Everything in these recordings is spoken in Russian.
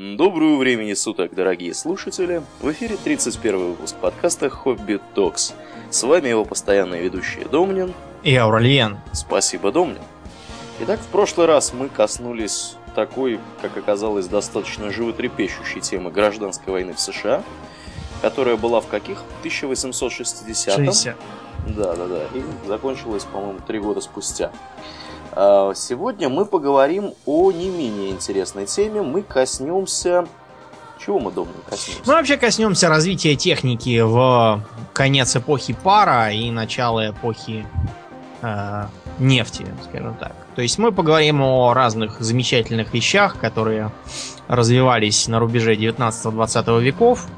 Доброго времени суток, дорогие слушатели! В эфире 31 выпуск подкаста «Хобби Токс». С вами его постоянные ведущие Домнин и Ауралиен. Спасибо, Домнин. Итак, в прошлый раз мы коснулись такой, как оказалось, достаточно животрепещущей темы гражданской войны в США, которая была в каких? 1860-м? 60. Да, да, да. И закончилась, по-моему, три года спустя. А, сегодня мы поговорим о не менее интересной теме. Мы коснемся... Чего мы, Домнин, коснемся? Мы вообще коснемся развития техники в конец эпохи пара и начало эпохи э, нефти, скажем так. То есть мы поговорим о разных замечательных вещах, которые развивались на рубеже 19-20 веков.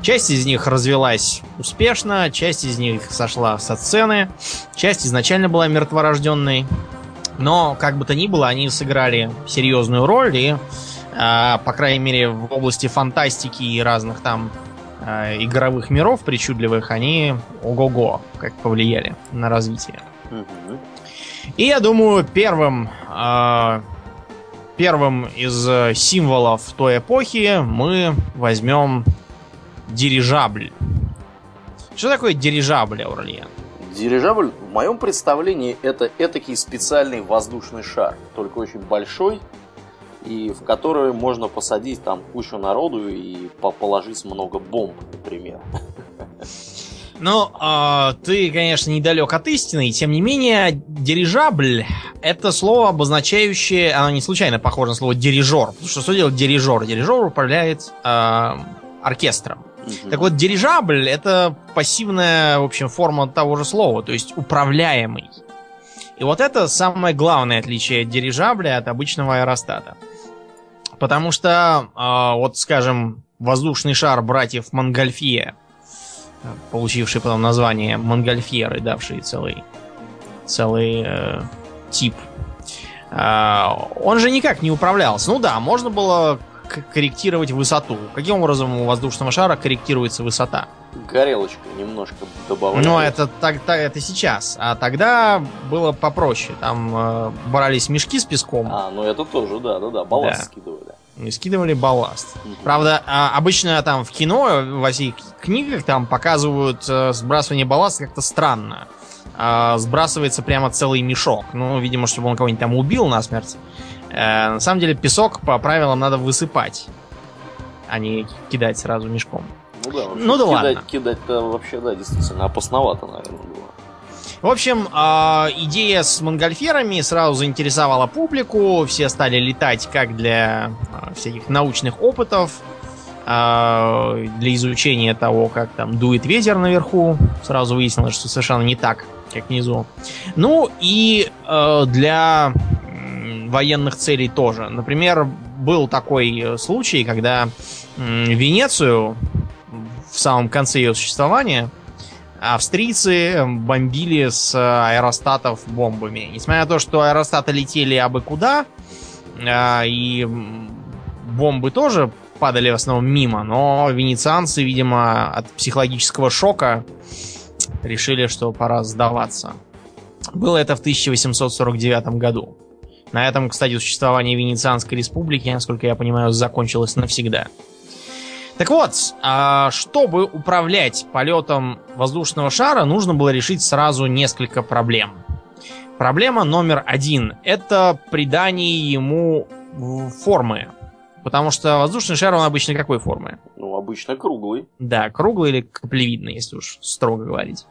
Часть из них развелась успешно, часть из них сошла со сцены, часть изначально была мертворожденной. Но, как бы то ни было, они сыграли серьезную роль и, э, по крайней мере, в области фантастики и разных там э, игровых миров причудливых, они ого-го, как повлияли на развитие. И я думаю, первым, э, первым из э, символов той эпохи мы возьмем дирижабль. Что такое дирижабль, Аурлиен? Дирижабль, в моем представлении, это этакий специальный воздушный шар, только очень большой, и в который можно посадить там кучу народу и по- положить много бомб, например. Ну, а, ты, конечно, недалек от истины, и тем не менее, дирижабль это слово, обозначающее, оно не случайно похоже на слово дирижер. Потому что что делает дирижер? Дирижер управляет а, оркестром. Мгм. Так вот, дирижабль это пассивная, в общем, форма того же слова, то есть управляемый. И вот это самое главное отличие дирижабля от обычного аэростата. Потому что, а, вот, скажем, воздушный шар братьев Монгольфье, получивший потом название Монгольфьеры, давший целый, целый э, тип, а, он же никак не управлялся. Ну да, можно было корректировать высоту. Каким образом у воздушного шара корректируется высота? Горелочка немножко добавляется. Ну, это, так, так, это сейчас. А тогда было попроще. Там э, брались мешки с песком А, ну это тоже, да, да, да, балласт Да. скидывали. и скидывали балласт. Мгм. Правда, а, обычно там в кино, во всех книгах там показывают э, сбрасывание балласта как-то странно. А, сбрасывается прямо целый мешок. Ну, видимо, чтобы он кого-нибудь там убил насмерть. Э, на самом деле, песок по правилам надо высыпать, а не кидать сразу мешком. Ну да, вообще Ну да кидать, ладно. Кидать-то вообще, да, действительно, опасновато, наверное, было. В общем, а, идея с монгольферами сразу заинтересовала публику. Все стали летать как для а, всяких научных опытов, а, для изучения того, как там дует ветер наверху. Сразу выяснилось, что совершенно не так, как внизу. Ну и э, для военных целей тоже. Например, был такой э, случай, когда Венецию в самом конце ее существования австрийцы бомбили с аэростатов бомбами. Несмотря на то, что аэростаты летели абы куда, и бомбы тоже падали в основном мимо, но венецианцы, видимо, от психологического шока решили, что пора сдаваться. Было это в 1849 году. На этом, кстати, существование Венецианской республики, насколько я понимаю, закончилось навсегда. Так вот, а, чтобы управлять полетом воздушного шара, нужно было решить сразу несколько проблем. Проблема номер один – это придание ему в- формы. Потому что воздушный шар, он обычно какой формы? Ну, обычно круглый. Да, круглый или каплевидный, если уж строго говорить.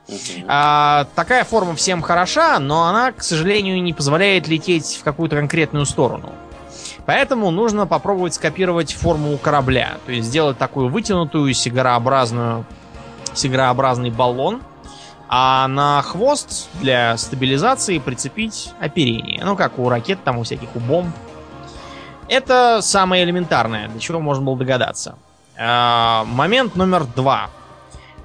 А, такая форма всем хороша, но она, к сожалению, не позволяет лететь в какую-то конкретную сторону. Поэтому нужно попробовать скопировать форму корабля. То есть сделать такую вытянутую сигарообразную, сигарообразный баллон, а на хвост для стабилизации прицепить оперение. Ну, как у ракет, там у всяких, у бомб. Это самое элементарное, до чего можно было догадаться. А, момент номер два.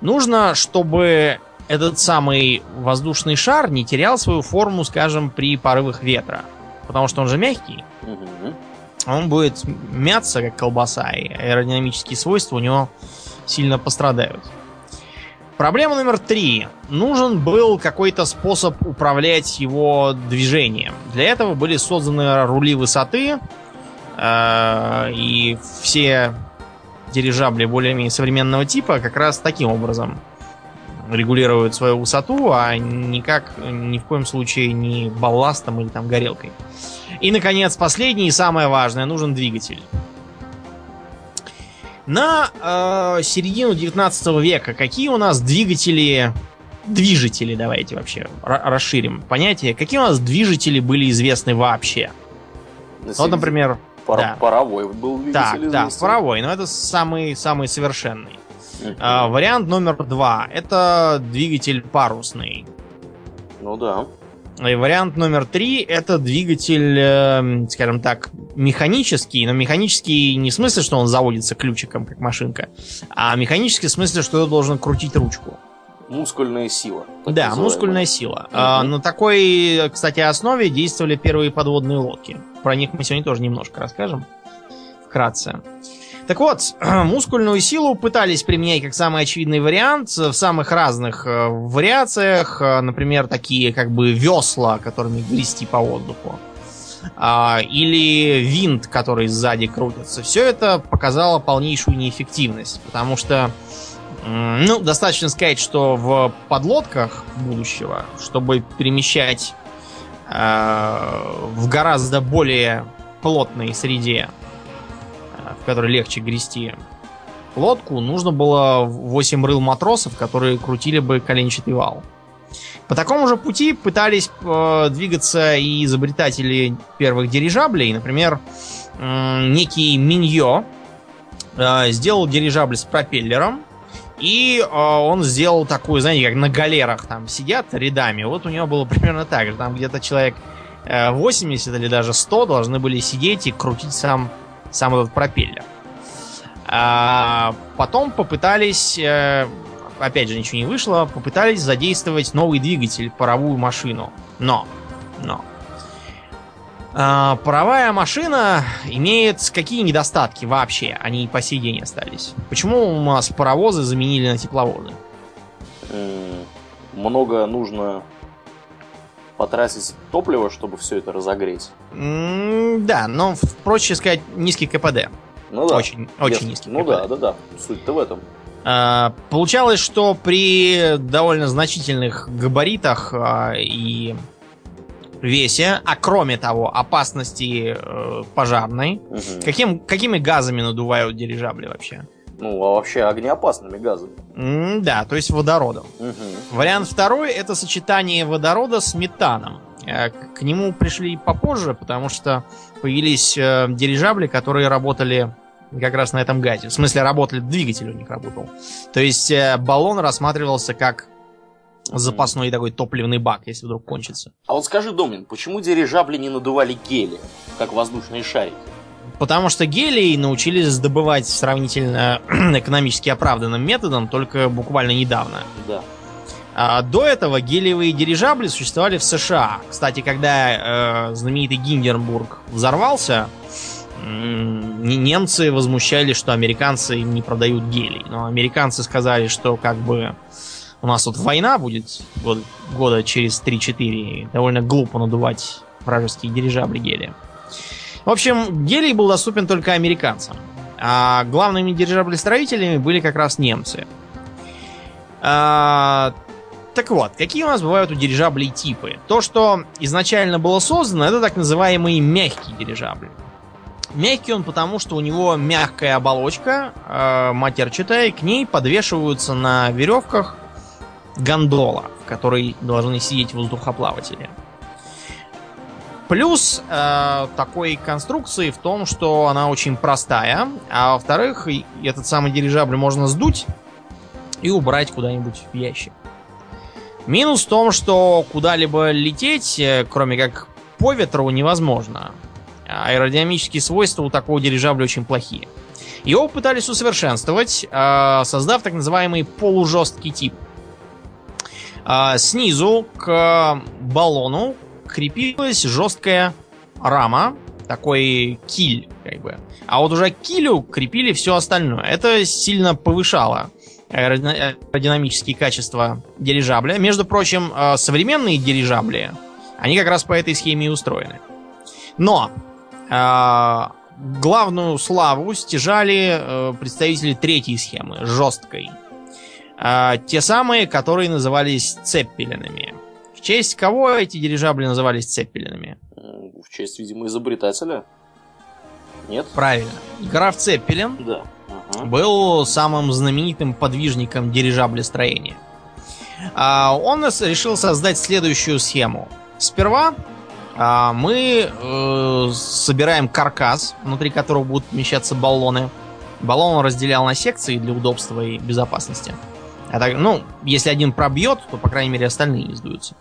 Нужно, чтобы этот самый воздушный шар не терял свою форму, скажем, при порывах ветра. Потому что он же мягкий. Он будет мяться, как колбаса, и аэродинамические свойства у него сильно пострадают. Проблема номер три. Нужен был какой-то способ управлять его движением. Для этого были созданы рули высоты, и все дирижабли более-менее современного типа как раз таким образом регулируют свою высоту, а никак ни в коем случае не балластом или там горелкой. И, наконец, последний и самое важное, нужен двигатель. На э, середину 19 века какие у нас двигатели, движители, давайте вообще расширим понятие, какие у нас движители были известны вообще? На вот, например, пар да. паровой был двигатель Так, да, паровой, но это самый самый совершенный. Uh-huh. А, вариант номер два это двигатель парусный. Ну да. И вариант номер три это двигатель, э, скажем так, механический, но механический не в смысле, что он заводится ключиком, как машинка, а механический в смысле, что ты должен крутить ручку. Мускульная сила. Да, называемая. мускульная сила. Угу. А, на такой, кстати, основе действовали первые подводные лодки. Про них мы сегодня тоже немножко расскажем. Вкратце. Так вот, мускульную силу пытались применять как самый очевидный вариант в самых разных э, вариациях. Э, например, такие как бы весла, которыми грести по воздуху. А, или винт, который сзади крутится. Все это показало полнейшую неэффективность, потому что ну, достаточно сказать, что в подлодках будущего, чтобы перемещать э, в гораздо более плотной среде в которой легче грести лодку, нужно было 8 рыл матросов, которые крутили бы коленчатый вал. По такому же пути пытались э, двигаться и изобретатели первых дирижаблей. Например, э, некий Миньо э, сделал дирижабль с пропеллером. И э, он сделал такую, знаете, как на галерах там сидят рядами. Вот у него было примерно так же. Там где-то человек э, 80 или даже 100 должны были сидеть и крутить сам сам этот пропеллер. А потом попытались, э, опять же ничего не вышло, попытались задействовать новый двигатель, паровую машину. Но, но. А, паровая машина имеет какие недостатки вообще? Они по сей день остались. Почему у нас паровозы заменили на тепловозы? Много нужно потратить топливо, чтобы все это разогреть. да, но, проще сказать, низкий КПД. Ну да. Очень, очень низкий Ну КПД. да, да, да. Суть-то в этом. А, получалось, что при довольно значительных габаритах а, и весе, а кроме того, опасности э, пожарной, угу. каким, какими газами надувают дирижабли вообще? Ну, а вообще огнеопасными газами. М да, то есть водородом. Угу. Вариант второй это сочетание водорода с метаном. Э, к нему пришли попозже, потому что появились э, дирижабли, которые работали как раз на этом газе. В смысле, работали, двигатель у них работал. То есть э, баллон рассматривался как запасной такой топливный бак, если вдруг кончится. А вот скажи, Домнин, почему дирижабли не надували гели, как воздушные шарики? Потому что гелий научились добывать сравнительно экономически оправданным методом только буквально недавно. Да. А до этого гелиевые дирижабли существовали в США. Кстати, когда э, знаменитый Гинденбург взорвался, немцы возмущались, что американцы не продают гелий. Но американцы сказали, что как бы у нас тут война будет год, года через 3-4. Довольно глупо надувать вражеские дирижабли гелия. В общем, гелий был доступен только американцам. А главными дирижаблестроителями были как раз немцы. А, так вот, какие у нас бывают у дирижаблей типы? То, что изначально было создано, это так называемый мягкий дирижабль. Мягкий он потому, что у него мягкая оболочка, э, матерчатая, к ней подвешиваются на веревках гондола, в которой должны сидеть воздухоплаватели. Плюс э, такой конструкции в том, что она очень простая, а во-вторых, этот самый дирижабль можно сдуть и убрать куда-нибудь в ящик. Минус в том, что куда-либо лететь, э, кроме как по ветру, невозможно. Аэродинамические свойства у такого дирижабля очень плохие. Его пытались усовершенствовать, э, создав так называемый полужесткий тип. Э, снизу к баллону крепилась жесткая рама, такой киль, как бы. А вот уже к килю крепили все остальное. Это сильно повышало аэродинамические качества дирижабля. Между прочим, э, современные дирижабли, они как раз по этой схеме и устроены. Но э, главную славу стяжали э, представители третьей схемы, жесткой. Э, те самые, которые назывались цеппелинами. В честь кого эти дирижабли назывались цеппелинами? В честь, видимо, изобретателя. Нет? Правильно. Граф Цеппелин Да. Ага. был самым знаменитым подвижником дирижаблестроения. А, Он решил создать следующую схему. Сперва а, мы э, собираем каркас, внутри которого будут помещаться баллоны. Баллон он разделял на секции для удобства и безопасности. А так, ну, если один пробьет, то, по крайней мере, остальные не сдуются.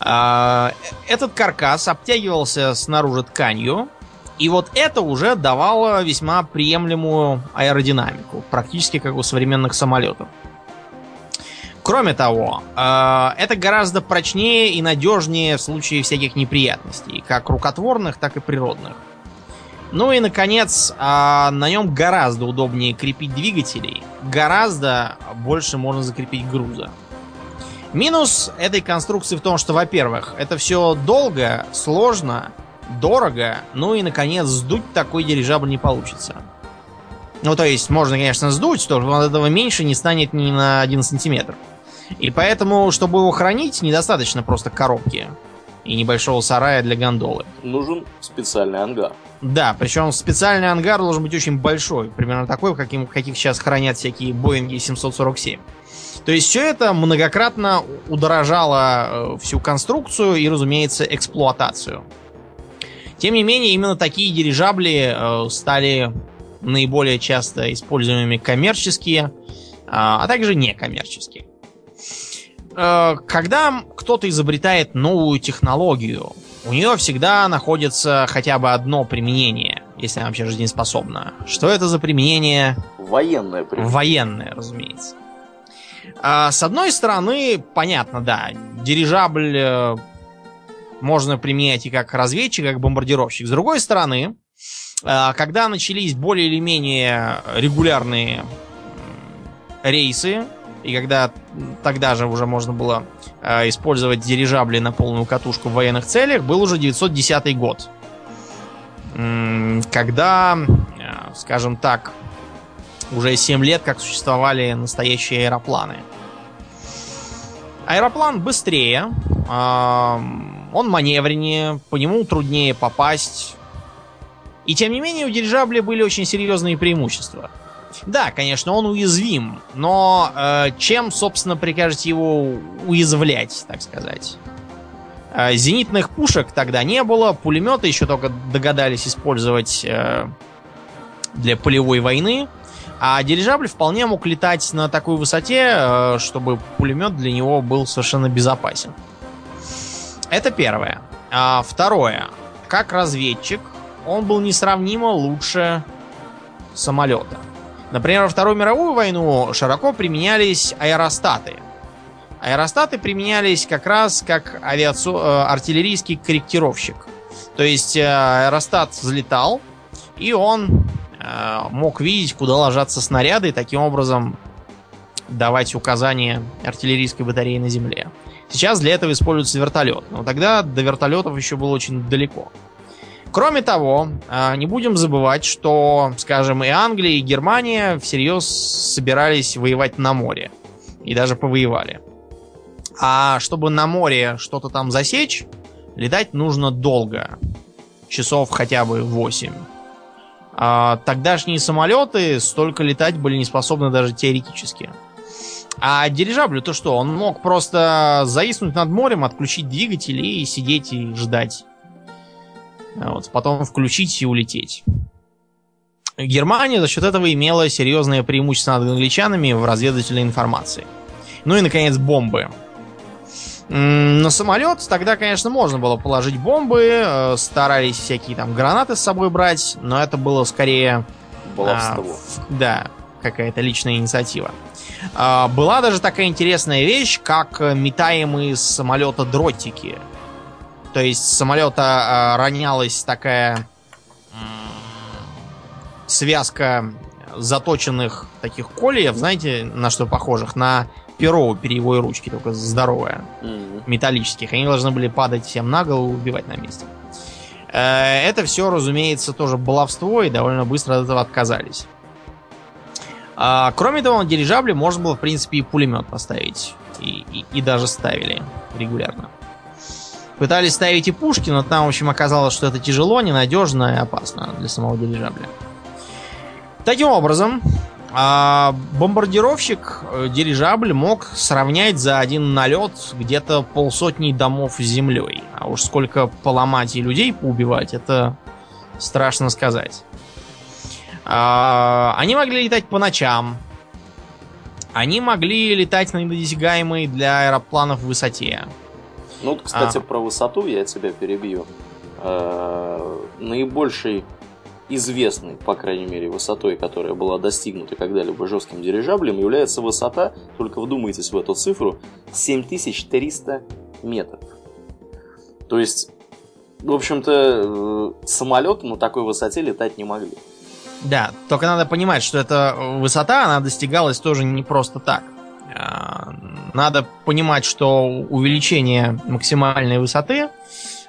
А, Этот каркас обтягивался снаружи тканью, и вот это уже давало весьма приемлемую аэродинамику, практически как у современных самолетов. Кроме того, э, это гораздо прочнее и надежнее в случае всяких неприятностей, как рукотворных, так и природных. Ну и, наконец, э, на нем гораздо удобнее крепить двигателей, гораздо больше можно закрепить груза. Минус этой конструкции в том, что, во-первых, это все долго, сложно, дорого, ну и, наконец, сдуть такой дирижабль не получится. Ну, то есть, можно, конечно, сдуть, то от этого меньше не станет ни на 1 сантиметр. И поэтому, чтобы его хранить, недостаточно просто коробки и небольшого сарая для гондолы. Нужен специальный ангар. Да, причем специальный ангар должен быть очень большой, примерно такой, каким, каких сейчас хранят всякие Боинги 747. То есть все это многократно удорожало э, всю конструкцию и, разумеется, эксплуатацию. Тем не менее, именно такие дирижабли э, стали наиболее часто используемыми коммерческие, а а также некоммерческие. Э, Когда кто-то изобретает новую технологию, у нее всегда находится хотя бы одно применение, если она вообще жизнеспособна. Что это за применение? Военное применение. Военное, разумеется. А, с одной стороны, понятно, да, дирижабль э, можно применять и как разведчик, и как бомбардировщик. С другой стороны, э, когда начались более или менее регулярные рейсы, и когда тогда же уже можно было э, использовать дирижабли на полную катушку в военных целях, был уже 910 год. Когда, э, скажем так, уже 7 лет как существовали настоящие аэропланы. Аэроплан быстрее, ам, он маневреннее, по нему труднее попасть. И тем не менее у дирижабля были очень серьезные преимущества. Да, конечно, он уязвим, но э, чем, собственно, прикажете его уязвлять, так сказать? Э, зенитных пушек тогда не было, пулеметы еще только догадались использовать э, для полевой войны. А дирижабль вполне мог летать на такой высоте, э, чтобы пулемет для него был совершенно безопасен. Это первое. А второе. Как разведчик, он был несравнимо лучше самолета. Например, во Вторую мировую войну широко применялись аэростаты. Аэростаты применялись как раз как авиаци... э, артиллерийский корректировщик. То есть э, аэростат взлетал, и он э, мог видеть, куда ложатся снаряды, и таким образом давать указания артиллерийской батареи на земле. Сейчас для этого используется вертолет, но тогда до вертолетов еще было очень далеко. Кроме того, э, не будем забывать, что, скажем, и Англия, и Германия всерьез собирались воевать на море. И даже повоевали. А чтобы на море что-то там засечь, летать нужно долго. Часов хотя бы 8. А тогдашние самолеты столько летать были не способны даже теоретически. А дирижаблю то что? Он мог просто зависнуть над морем, отключить двигатели и сидеть и ждать. Вот, потом включить и улететь. Германия за счет этого имела серьезное преимущество над англичанами в разведывательной информации. Ну и, наконец, бомбы. На самолет тогда, конечно, можно было положить бомбы, э, старались всякие там гранаты с собой брать, но это было скорее... Баловство. а, да, какая-то личная инициатива. А, была даже такая интересная вещь, как э, метаемые с самолета дротики. То есть с самолета а, ронялась такая м, связка заточенных таких кольев, знаете, на что похожих? На перо у перьевой ручки, только здоровая Мгм. металлических. Они должны были падать всем на голову и убивать на месте. Э, это все, разумеется, тоже баловство, и довольно быстро от этого отказались. А, кроме того, на дирижабле можно было, в принципе, и пулемет поставить. И, и, и даже ставили регулярно. Пытались ставить и пушки, но там, в общем, оказалось, что это тяжело, ненадежно и опасно для самого дирижабля. Таким образом, а, бомбардировщик э, дирижабль мог сравнять за один налет где-то полсотни домов с землей. А уж сколько поломать и людей поубивать, это страшно сказать. А, они могли летать по ночам. Они могли летать на недосягаемой для аэропланов высоте. Ну, вот, кстати, а. про высоту я тебя перебью. Э, наибольший известной, по крайней мере, высотой, которая была достигнута когда-либо жестким дирижаблем, является высота, только вдумайтесь в эту цифру, 7300 метров. То есть, в общем-то, э, самолеты на такой высоте летать не могли. Да, только надо понимать, что эта высота, она достигалась тоже не просто так. А, надо понимать, что увеличение максимальной высоты,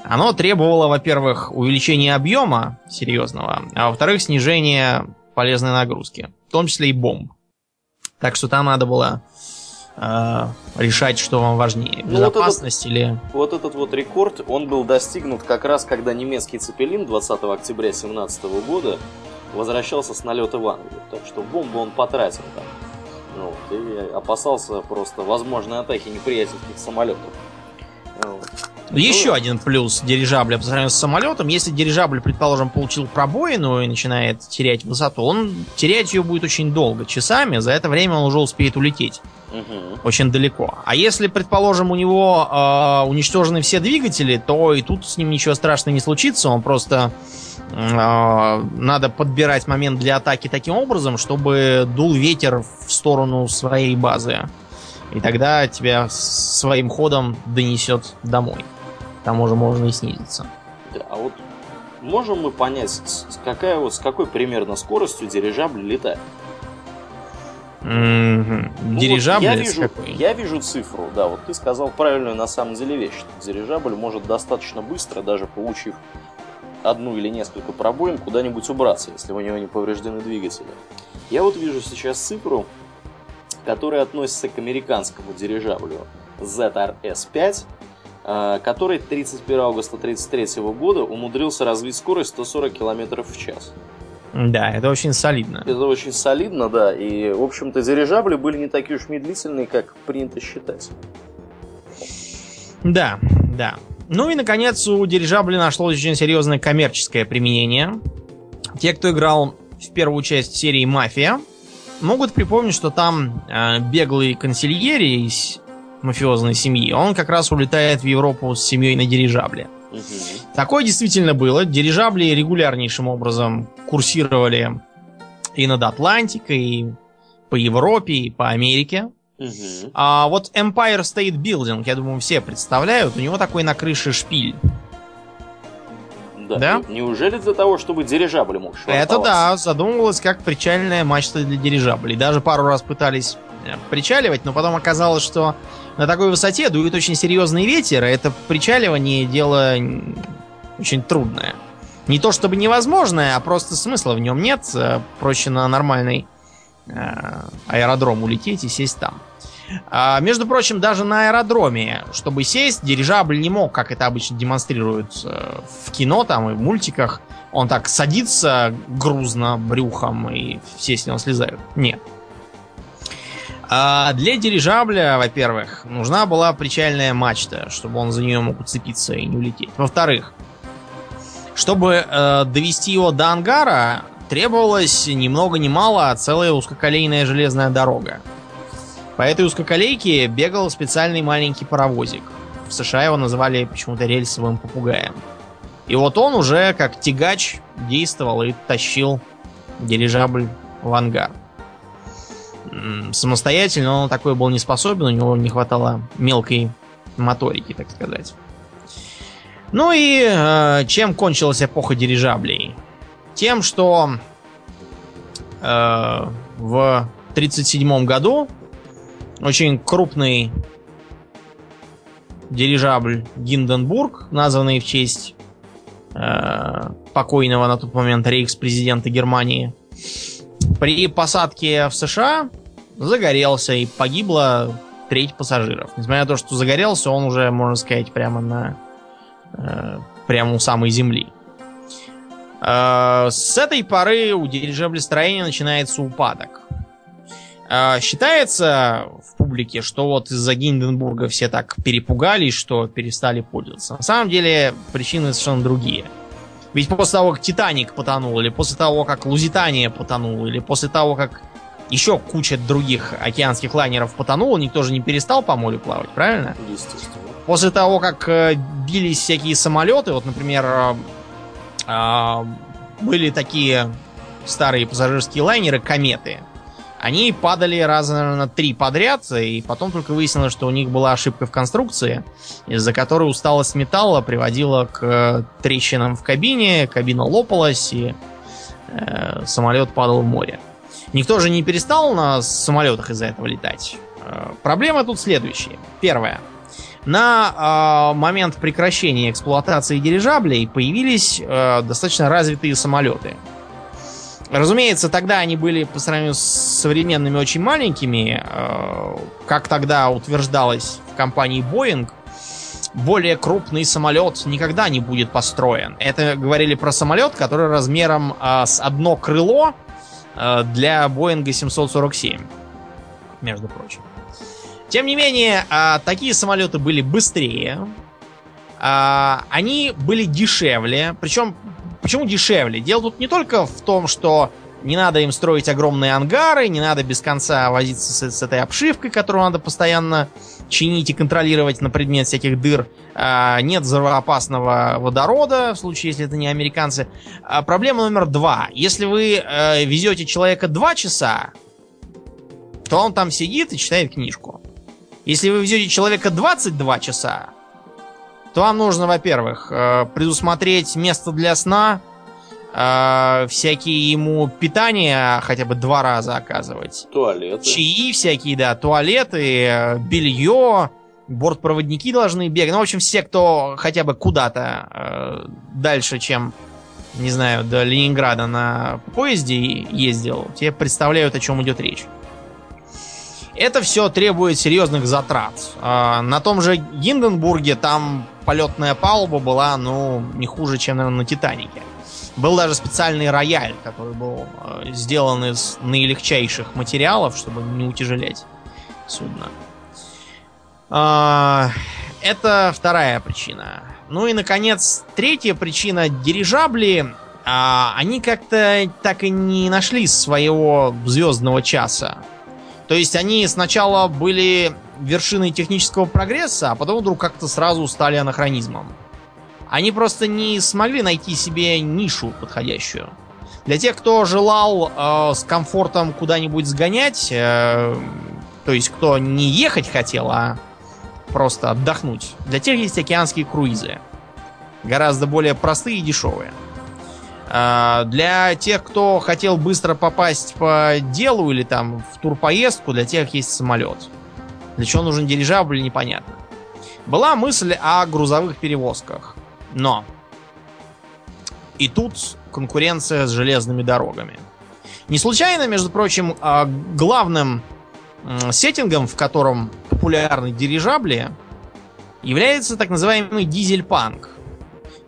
оно требовало, во-первых, увеличения объема серьезного, а во-вторых, снижения полезной нагрузки, в том числе и бомб. Так что там надо было э, решать, что вам важнее, безопасность ну, вот этот, или... Вот этот вот рекорд, он был достигнут как раз, когда немецкий Цепелин 20 октября 2017 года возвращался с налета в Англию. Так что бомбу он потратил там. Ну, и опасался просто возможной атаки неприятельских самолетов. Вот. Еще ну, один плюс дирижабля по сравнению с самолетом. Если дирижабль, предположим, получил пробоину и начинает терять высоту, он терять ее будет очень долго, часами. За это время он уже успеет улететь. Угу. Очень далеко. А если, предположим, у него э, уничтожены все двигатели, то и тут с ним ничего страшного не случится. Он просто надо подбирать момент для атаки таким образом, чтобы дул ветер в сторону своей базы. И тогда тебя своим ходом донесет домой. Там уже можно и снизиться. Да, а вот можем мы понять, какая вот, с какой примерно скоростью дирижабль летает? Mm-hmm. Ну, дирижабль вот я, вижу, какой? я вижу цифру, да, вот ты сказал правильную на самом деле вещь. Что дирижабль может достаточно быстро, даже получив одну или несколько пробоин, куда-нибудь убраться, если у него не повреждены двигатели. Я вот вижу сейчас цифру, которая относится к американскому дирижаблю ZRS-5, э, который 31 августа 1933 года умудрился развить скорость 140 км в час. Да, это очень солидно. Это очень солидно, да. И, в общем-то, дирижабли были не такие уж медлительные, как принято считать. Да, да. Ну и, наконец, у дирижабля нашлось очень серьезное коммерческое применение. Те, кто играл в первую часть серии «Мафия», могут припомнить, что там э, беглый консильери из мафиозной семьи, он как раз улетает в Европу с семьей на дирижабле. Угу. Такое действительно было. Дирижабли регулярнейшим образом курсировали и над Атлантикой, и по Европе, и по Америке. Угу. А вот Empire State Building, я думаю, все представляют, у него такой на крыше шпиль. Да. да? Неужели для того, чтобы дирижабль мог Это да, задумывалось как причальная мачта для дирижаблей. Даже пару раз пытались э, причаливать, но потом оказалось, что на такой высоте дует очень серьезный ветер, и это причаливание дело очень трудное. Не то чтобы невозможное, а просто смысла в нем нет. Э, проще на нормальный э, аэродром улететь и сесть там. А, между прочим, даже на аэродроме, чтобы сесть, дирижабль не мог, как это обычно демонстрируют э, в кино там и в мультиках. Он так садится грузно брюхом и все с него слезают. Нет. А для дирижабля, во-первых, нужна была причальная мачта, чтобы он за нее мог уцепиться и не улететь. Во-вторых, чтобы э, довести его до ангара, требовалось ни много ни мало а целая узкоколейная железная дорога. По этой узкоколейке бегал специальный маленький паровозик. В США его называли почему-то рельсовым попугаем. И вот он уже как тягач действовал и тащил дирижабль в ангар. Самостоятельно он такой был не способен, у него не хватало мелкой моторики, так сказать. Ну и э, чем кончилась эпоха дирижаблей? Тем, что э, в 1937 году очень крупный дирижабль Гинденбург, названный в честь э, покойного на тот момент рейхс-президента Германии. При посадке в США загорелся и погибла треть пассажиров. Несмотря на то, что загорелся, он уже, можно сказать, прямо на э, прямо у самой земли. Э, с этой поры у дирижаблестроения начинается упадок. Э, считается в публике, что вот из-за Гинденбурга все так перепугались, что перестали пользоваться. На самом деле причины совершенно другие. Ведь после того, как Титаник потонул, или после того, как Лузитания потонула, или после того, как еще куча других океанских лайнеров потонула, никто же не перестал по морю плавать, правильно? Естественно. После того, как э, бились всякие самолеты, вот, например, были такие старые пассажирские лайнеры, кометы, они падали раза, наверное, три подряд, и потом только выяснилось, что у них была ошибка в конструкции, из-за которой усталость металла приводила к э, трещинам в кабине, кабина лопалась, и э, самолет падал в море. Никто же не перестал на самолетах из-за этого летать. Э, проблема тут следующая. Первое. На э, момент прекращения эксплуатации дирижаблей появились э, достаточно развитые самолеты. Разумеется, тогда они были по сравнению с современными очень маленькими. Э, как тогда утверждалось в компании Boeing, более крупный самолет никогда не будет построен. Это говорили про самолет, который размером э, с одно крыло э, для Боинга 747, между прочим. Тем не менее, а, такие самолеты были быстрее, а, они были дешевле. Причем, почему дешевле? Дело тут не только в том, что не надо им строить огромные ангары, не надо без конца возиться с, с этой обшивкой, которую надо постоянно чинить и контролировать на предмет всяких дыр. А, нет взрывоопасного водорода, в случае, если это не американцы. Проблема номер два. Если вы а, везете человека два часа, то он там сидит и читает книжку. Если вы везете человека 22 часа, то вам нужно, во-первых, э, предусмотреть место для сна, э, всякие ему питания хотя бы два раза оказывать. Туалеты. Чаи всякие, да, туалеты, э, белье, бортпроводники должны бегать. Ну, в общем, все, кто хотя бы куда-то дальше, чем, не знаю, до Ленинграда на поезде ездил, те представляют, о чем идет речь. Это все требует серьезных затрат. А, на том же Гинденбурге там полетная палуба была, ну, не хуже, чем, наверное, на Титанике. Был даже специальный рояль, который был а, сделан из наилегчайших материалов, чтобы не утяжелять судно. А, это вторая причина. Ну и, наконец, третья причина. Дирижабли, они как-то так и не нашли своего звездного часа. То есть они сначала были вершиной технического прогресса, а потом вдруг как-то сразу стали анахронизмом. Они просто не смогли найти себе нишу подходящую. Для тех, кто желал э, с комфортом куда-нибудь сгонять, э, то есть кто не ехать хотел, а просто отдохнуть, для тех есть океанские круизы. Гораздо более простые и дешевые. А, для тех, кто хотел быстро попасть по делу или там в турпоездку, для тех есть самолет. Для чего нужен дирижабль, непонятно. Была мысль о грузовых перевозках. Но и тут конкуренция с железными дорогами. Не случайно, между прочим, а, главным сеттингом, в котором популярны дирижабли, является так называемый дизель-панк.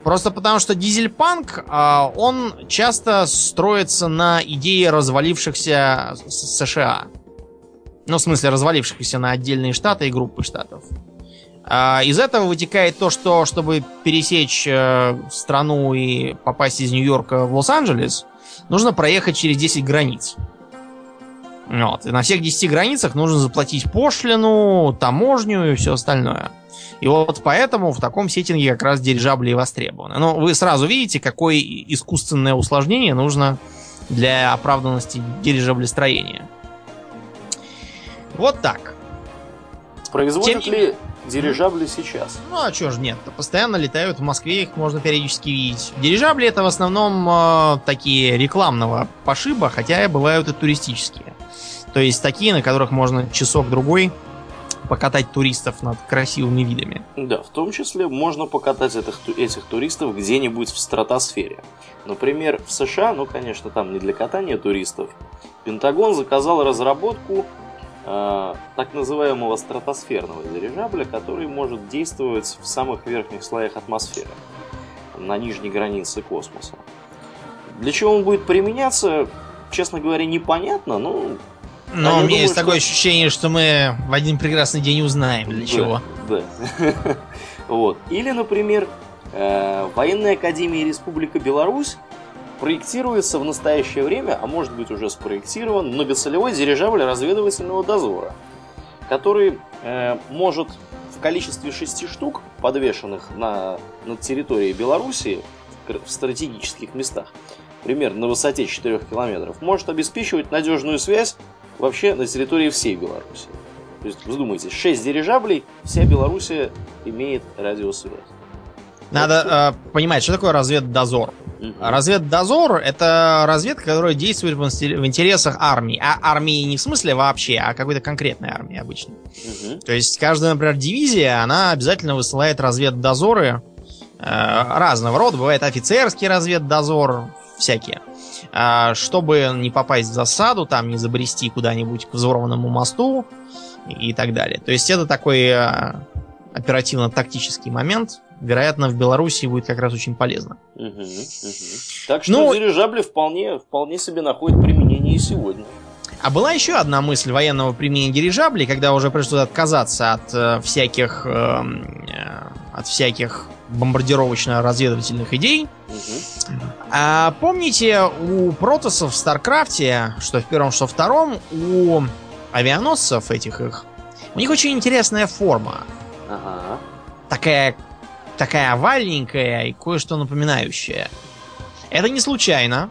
Просто потому, что дизельпанк, а, он часто строится на идее развалившихся США. Ну, в смысле, развалившихся на отдельные штаты и группы штатов. А, из этого вытекает то, что чтобы пересечь э, страну и попасть из Нью-Йорка в Лос-Анджелес, нужно проехать через 10 границ. Вот. И на всех 10 границах нужно заплатить пошлину, таможню и все остальное. И вот поэтому в таком сеттинге как раз дирижабли и востребованы. Но вы сразу видите, какое искусственное усложнение нужно для оправданности дирижаблестроения. Вот так. Производят Тем... ли дирижабли сейчас? Ну а чё ж нет, постоянно летают в Москве, их можно периодически видеть. Дирижабли это в основном э, такие рекламного пошиба, хотя и бывают и туристические. То есть такие, на которых можно часок-другой покатать туристов над красивыми видами. Да, в том числе можно покатать этих, этих туристов где-нибудь в стратосфере. Например, в США, ну, конечно, там не для катания туристов, Пентагон заказал разработку э, так называемого стратосферного дирижабля, который может действовать в самых верхних слоях атмосферы, на нижней границе космоса. Для чего он будет применяться, честно говоря, непонятно, но... Но у меня думаю, есть что... такое ощущение, что мы в один прекрасный день узнаем, для да, чего. Да. вот. Или, например, э, Военная Академия Республика Беларусь проектируется в настоящее время, а может быть уже спроектирован, многоцелевой дирижабль разведывательного дозора, который э, может в количестве шести штук, подвешенных на, на территории Беларуси в стратегических местах, примерно на высоте 4 километров, может обеспечивать надежную связь вообще на территории всей Беларуси. То есть, вздумайтесь, 6 дирижаблей, вся Белоруссия имеет радиосвязь. Надо э, понимать, что такое разведдозор. Угу. Разведдозор это разведка, которая действует в интересах армии. А армии не в смысле вообще, а какой-то конкретной армии обычно. Угу. То есть каждая, например, дивизия, она обязательно высылает разведдозоры э, разного рода. Бывает офицерский разведдозор, всякие. А, чтобы не попасть в засаду, там не забрести куда-нибудь к взорванному мосту и так далее. То есть это такой э, оперативно-тактический момент. Вероятно, в Беларуси будет как раз очень полезно. Угу, угу. Так что ну, дирижабли вполне, вполне себе находят применение и сегодня. А была еще одна мысль военного применения дирижаблей, когда уже пришлось отказаться от э, всяких эм, э, от всяких бомбардировочно-разведывательных идей. Угу. А, помните, у протосов в StarCraft е, что в первом, что в втором, у авианосцев этих их, у них очень интересная форма. Ага. Такая, такая овальненькая и кое-что напоминающая. Это не случайно,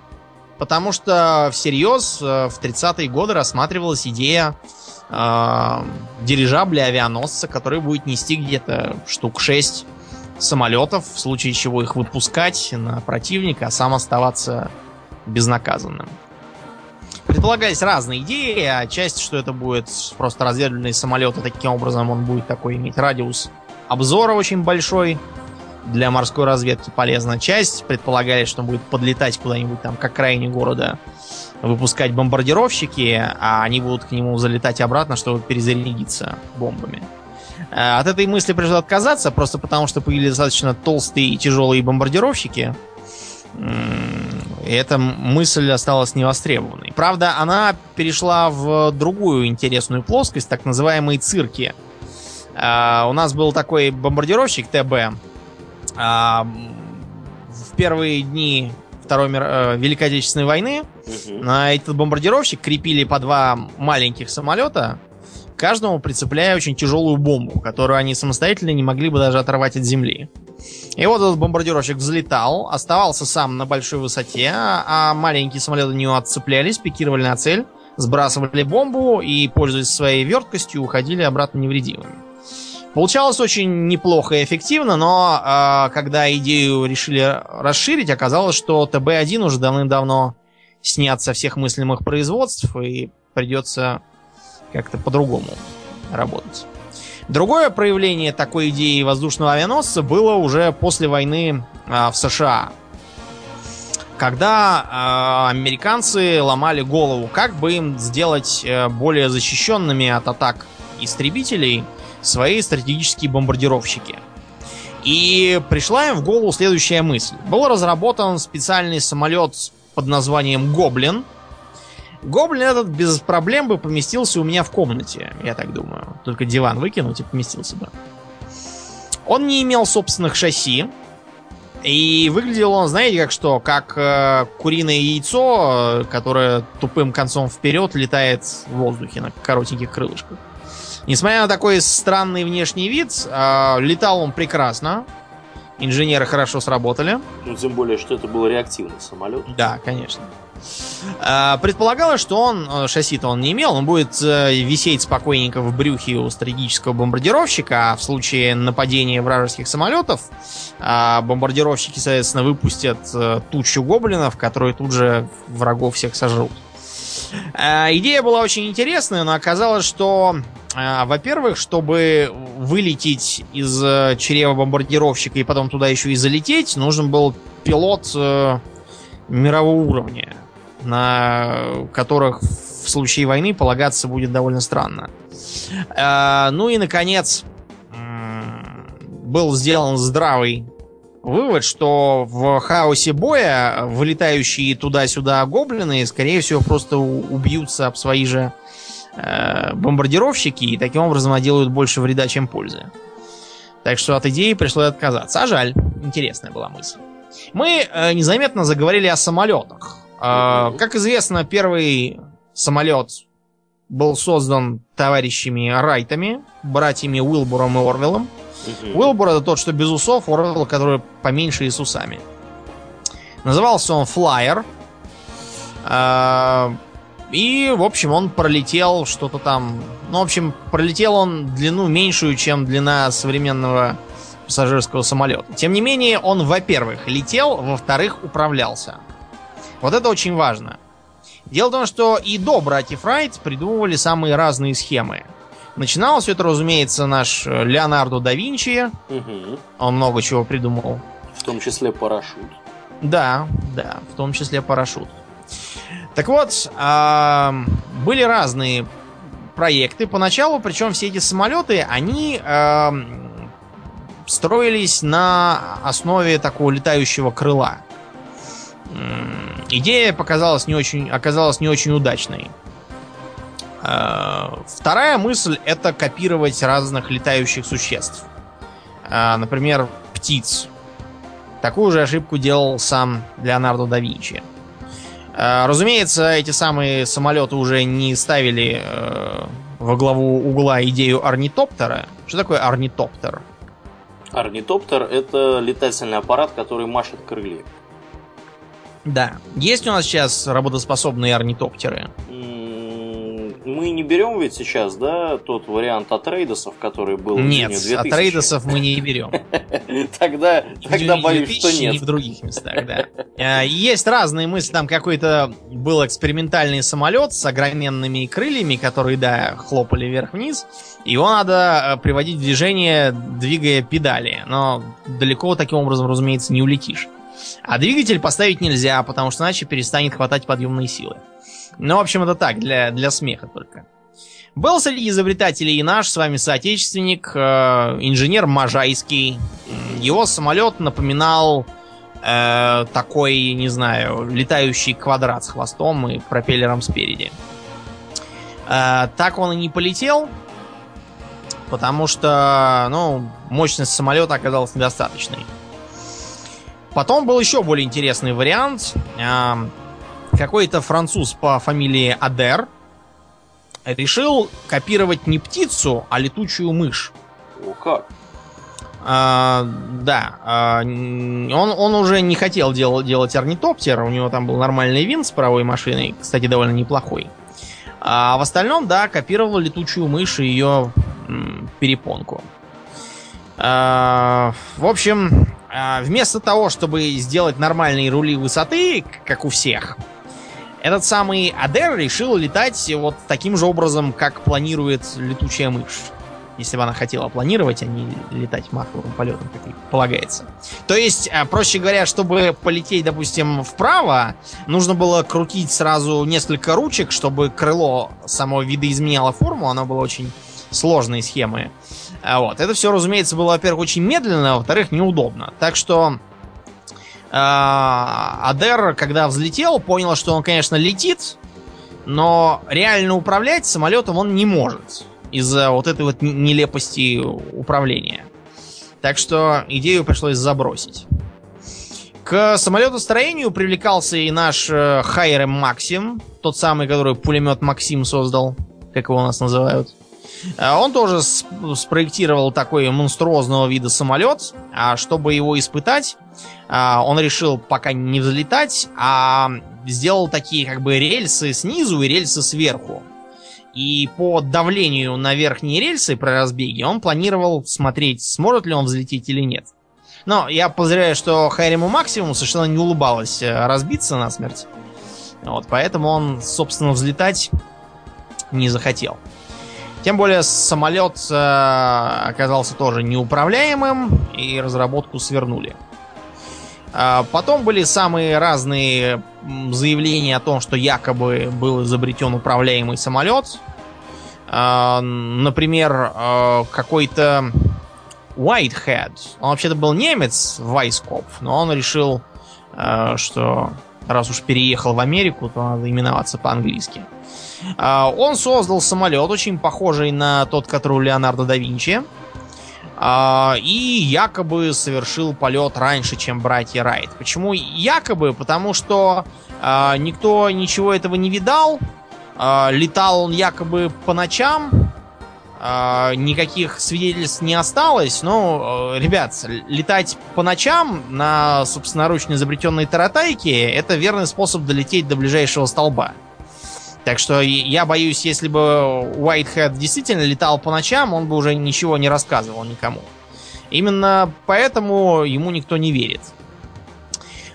потому что всерьез э, в 30-е годы рассматривалась идея э, дирижабля авианосца, который будет нести где-то штук 6 самолетов, в случае чего их выпускать на противника, а сам оставаться безнаказанным. Предполагались разные идеи, а часть, что это будет просто разведывательный самолет, и таким образом он будет такой иметь радиус обзора очень большой, для морской разведки полезно. Часть предполагали, что он будет подлетать куда-нибудь там к окраине города, выпускать бомбардировщики, а они будут к нему залетать обратно, чтобы перезарядиться бомбами. Э, от этой мысли пришлось отказаться, просто потому что появились достаточно толстые и тяжелые бомбардировщики. И эта мысль осталась невостребованной. Правда, она перешла в другую интересную плоскость, так называемые цирки. Э, у нас был такой бомбардировщик ТБ. Э, в первые дни Второй мир, Великой Отечественной войны угу. на этот бомбардировщик крепили по два маленьких самолета каждому прицепляя очень тяжелую бомбу, которую они самостоятельно не могли бы даже оторвать от земли. И вот этот бомбардировщик взлетал, оставался сам на большой высоте, а маленькие самолеты не отцеплялись, пикировали на цель, сбрасывали бомбу и, пользуясь своей верткостью, уходили обратно невредимыми. Получалось очень неплохо и эффективно, но э, когда идею решили расширить, оказалось, что ТБ-1 уже давным-давно снят со всех мыслимых производств, и придется как-то по-другому работать. Другое проявление такой идеи воздушного авианосца было уже после войны э, в США. Когда э, американцы ломали голову, как бы им сделать э, более защищенными от атак истребителей свои стратегические бомбардировщики. И пришла им в голову следующая мысль. Был разработан специальный самолет под названием Гоблин – Гоблин этот без проблем бы поместился у меня в комнате, я так думаю. Только диван выкинуть и поместился бы. Он не имел собственных шасси. И выглядел он, знаете, как что? Как э, куриное яйцо, которое тупым концом вперед летает в воздухе на коротеньких крылышках. Несмотря на такой странный внешний вид, э, летал он прекрасно. Инженеры хорошо сработали. Ну, тем более, что это был реактивный самолет. Да, конечно. Предполагалось, что он, э, шасси-то он не имел, он будет э, висеть спокойненько в брюхе у стратегического бомбардировщика, а в случае нападения вражеских самолетов а, бомбардировщики, соответственно, выпустят э, тучу гоблинов, которые тут же врагов всех сожрут. А, идея была очень интересная, но оказалось, что А, во-первых, чтобы вылететь из чрева бомбардировщика и потом туда еще и залететь, нужен был пилот мирового уровня, на которых в случае войны полагаться будет довольно странно. А, ну и, наконец, был сделан здравый вывод, что в хаосе боя вылетающие туда-сюда гоблины, скорее всего, просто убьются об свои же э, бомбардировщики и таким образом делают больше вреда, чем пользы. Так что от идеи пришлось отказаться. А жаль, интересная была мысль. Мы э, незаметно заговорили о самолетах. Э, как известно, первый самолет был создан товарищами Райтами, братьями Уилбуром и Орвелом. Угу. Уилбур это тот, что без усов, Орвел, который поменьше и с усами. Назывался он Flyer. А, и, в общем, он пролетел что-то там... Ну, в общем, пролетел он длину меньшую, чем длина современного пассажирского самолета. Тем не менее, он, во-первых, летел, во-вторых, управлялся. Вот это очень важно. Дело в том, что и до братьев Райт придумывали самые разные схемы. Начинал все это, разумеется, наш э, Леонардо да Винчи. Угу. Он много чего придумал. В том числе парашют. Да, да, в том числе парашют. Так вот, э, были разные проекты поначалу, причем все эти самолеты, они э, строились на основе такого летающего крыла. Идея показалась не очень, оказалась не очень удачной. Э, вторая мысль это копировать разных летающих существ. Э, например, птиц. Такую же ошибку делал сам Леонардо да Винчи. Э, разумеется, эти самые самолеты уже не ставили во главу угла идею орнитоптера. Что такое орнитоптер? Орнитоптер это летательный аппарат, который машет крылья. Да. Есть у нас сейчас работоспособные орнитоптеры? мы не берем ведь сейчас, да, тот вариант от рейдосов, который был Нет, в от рейдосов мы не берем. Тогда, тогда боюсь, что нет. И в других местах, да. А, есть разные мысли, там какой-то был экспериментальный самолет с огроменными крыльями, которые, да, хлопали вверх-вниз. Его надо э, приводить в движение, двигая педали. Но далеко таким образом, разумеется, не улетишь. А двигатель поставить нельзя, потому что иначе перестанет хватать подъемные силы. Ну, в общем, это так, для, для смеха только. Был среди изобретателей и наш с вами соотечественник, э, инженер Можайский. Его самолет напоминал э, такой, не знаю, летающий квадрат с хвостом и пропеллером спереди. Э, так он и не полетел, потому что, ну, мощность самолета оказалась недостаточной. Потом был еще более интересный вариант. Э, какой-то француз по фамилии Адер решил копировать не птицу, а летучую мышь. О, как? А, да, а, он, он уже не хотел дел, делать орнитоптер, у него там был нормальный винт с паровой машиной, кстати, довольно неплохой. А в остальном, да, копировал летучую мышь и ее м, перепонку. А, в общем, вместо того, чтобы сделать нормальные рули высоты, как у всех, этот самый Адер решил летать вот таким же образом, как планирует летучая мышь. Если бы она хотела планировать, а не летать маковым полетом, как и полагается. То есть, а, проще говоря, чтобы полететь, допустим, вправо, нужно было крутить сразу несколько ручек, чтобы крыло само видоизменяло форму. Оно было очень сложной схемы. А вот. Это все, разумеется, было, во-первых, очень медленно, а во-вторых, неудобно. Так что а, Адер, когда взлетел, понял, что он, конечно, летит, но реально управлять самолетом он не может из-за вот этой вот нелепости управления. Так что идею пришлось забросить. К самолетостроению привлекался и наш э, Хайрем Максим, тот самый, который пулемет Максим создал, как его у нас называют. А он тоже спроектировал такой монструозного вида самолет, а чтобы его испытать, а, он решил пока не взлетать, а сделал такие как бы рельсы снизу и рельсы сверху. И по давлению на верхние рельсы при разбеге он планировал смотреть, сможет ли он взлететь или нет. Но я подозреваю, что Хайриму Максимуму совершенно не улыбалось э, разбиться насмерть. Вот, поэтому он, собственно, взлетать не захотел. Тем более самолет э, оказался тоже неуправляемым, и разработку свернули. А потом были самые разные заявления о том, что якобы был изобретен управляемый самолет. А, например, а, какой-то Whitehead. Он вообще-то был немец, Вайскоп, но он решил, что раз уж переехал в Америку, то надо именоваться по-английски. Он создал самолет, очень похожий на тот, который у Леонардо да Винчи. А, и якобы совершил полет раньше, чем братья Райт. Почему якобы? Потому что а, никто ничего этого не видал. А, летал он якобы по ночам. Никаких свидетельств не осталось. Но, ребят, летать по ночам на собственноручно изобретенной таратайке это верный способ долететь до ближайшего столба. Так что я боюсь, если бы Уайтхед действительно летал по ночам, он бы уже ничего не рассказывал никому. Именно поэтому ему никто не верит.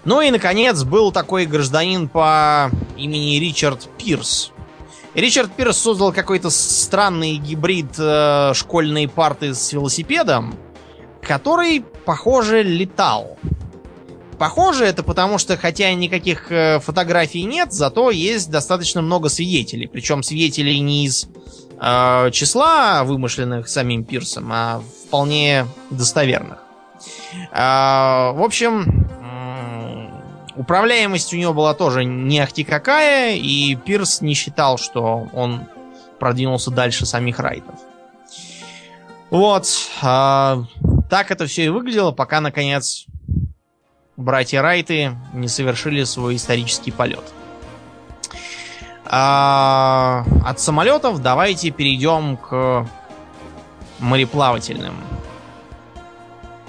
Ну и, наконец, был такой гражданин по имени Ричард Пирс. Ричард Пирс создал какой-то странный гибрид э, школьной парты с велосипедом, который, похоже, летал. Похоже это потому, что хотя никаких э, фотографий нет, зато есть достаточно много свидетелей. Причем свидетелей не из э, числа вымышленных самим Пирсом, а вполне достоверных. Э, в общем, управляемость у него была тоже не ахти какая, и Пирс не считал, что он продвинулся дальше самих райтов. Вот. Э, так это все и выглядело, пока, наконец, братья Райты не совершили свой исторический полет. А, от самолетов давайте перейдем к мореплавательным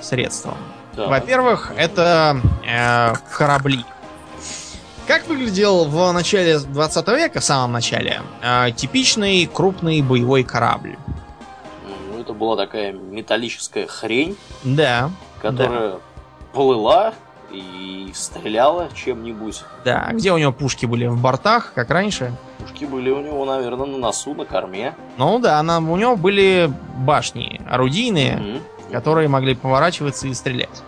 средствам. Да. Во-первых, это э, корабли. Как выглядел в начале 20 века, в самом начале, э, типичный крупный боевой корабль? Ну, это была такая металлическая хрень. Да. Которая да. плыла и стреляла чем-нибудь. Да, где у него пушки были? В бортах, как раньше? Пушки были у него, наверное, на носу, на корме. Ну да, на, у него были башни орудийные, mm-hmm. которые могли поворачиваться и стрелять.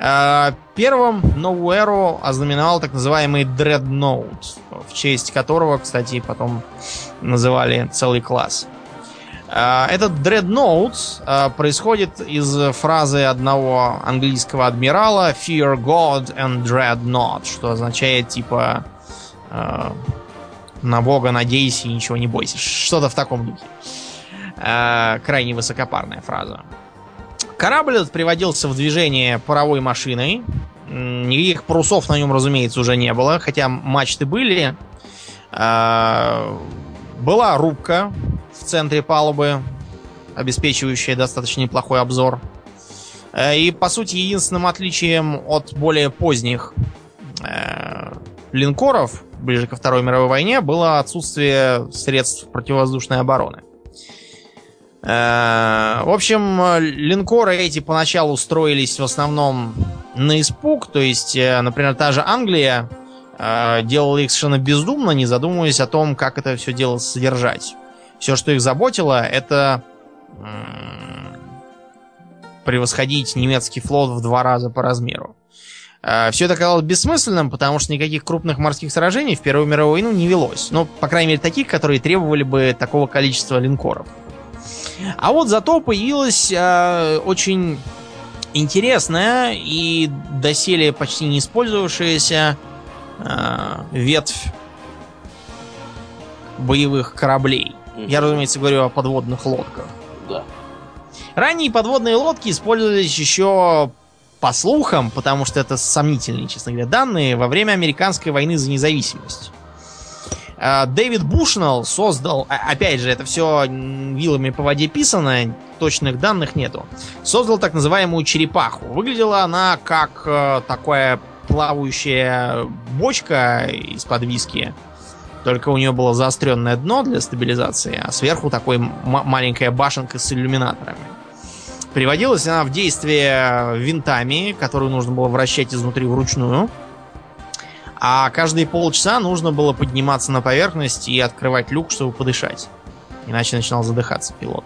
А, первым новую эру ознаменовал так называемый Dreadnought, в честь которого, кстати, потом называли целый класс. А, этот Dreadnought а, происходит из фразы одного английского адмирала Fear God and dread not, что означает типа а, на Бога надейся и ничего не бойся. Что-то в таком духе. Крайне высокопарная фраза. Корабль этот приводился в движение паровой машиной. Никаких парусов на нем, разумеется, уже не было, хотя мачты были. Была рубка, в центре палубы, обеспечивающая достаточно неплохой обзор. Э, и, по сути, единственным отличием от более поздних э, линкоров, ближе ко Второй мировой войне, было отсутствие средств противовоздушной обороны. Э, в общем, линкоры эти поначалу строились в основном на испуг, то есть, например, та же Англия делала их совершенно бездумно, не задумываясь о том, как это все дело содержать. Все, что их заботило, это превосходить немецкий флот в два раза по размеру. А, Все это казалось бессмысленным, потому что никаких крупных морских сражений в Первую мировую войну не велось. Ну, по крайней мере, таких, которые требовали бы такого количества линкоров. А вот зато появилась э, очень интересная и доселе почти не использовавшаяся э, ветвь боевых кораблей. Я, разумеется, говорю о подводных лодках. Да. Ранние подводные лодки использовались еще по слухам, потому что это сомнительные, честно говоря, данные, во время американской войны за независимость. А, Дэвид Бушнелл создал, а, опять же, это все вилами по воде писано, точных данных нету, создал так называемую черепаху. Выглядела она как э, такая плавающая бочка из-под виски, только у нее было заостренное дно для стабилизации, а сверху такой маленькая башенка с иллюминаторами. Приводилась она в действие винтами, которые нужно было вращать изнутри вручную. А каждые полчаса нужно было подниматься на поверхность и открывать люк, чтобы подышать. Иначе начинал задыхаться пилот.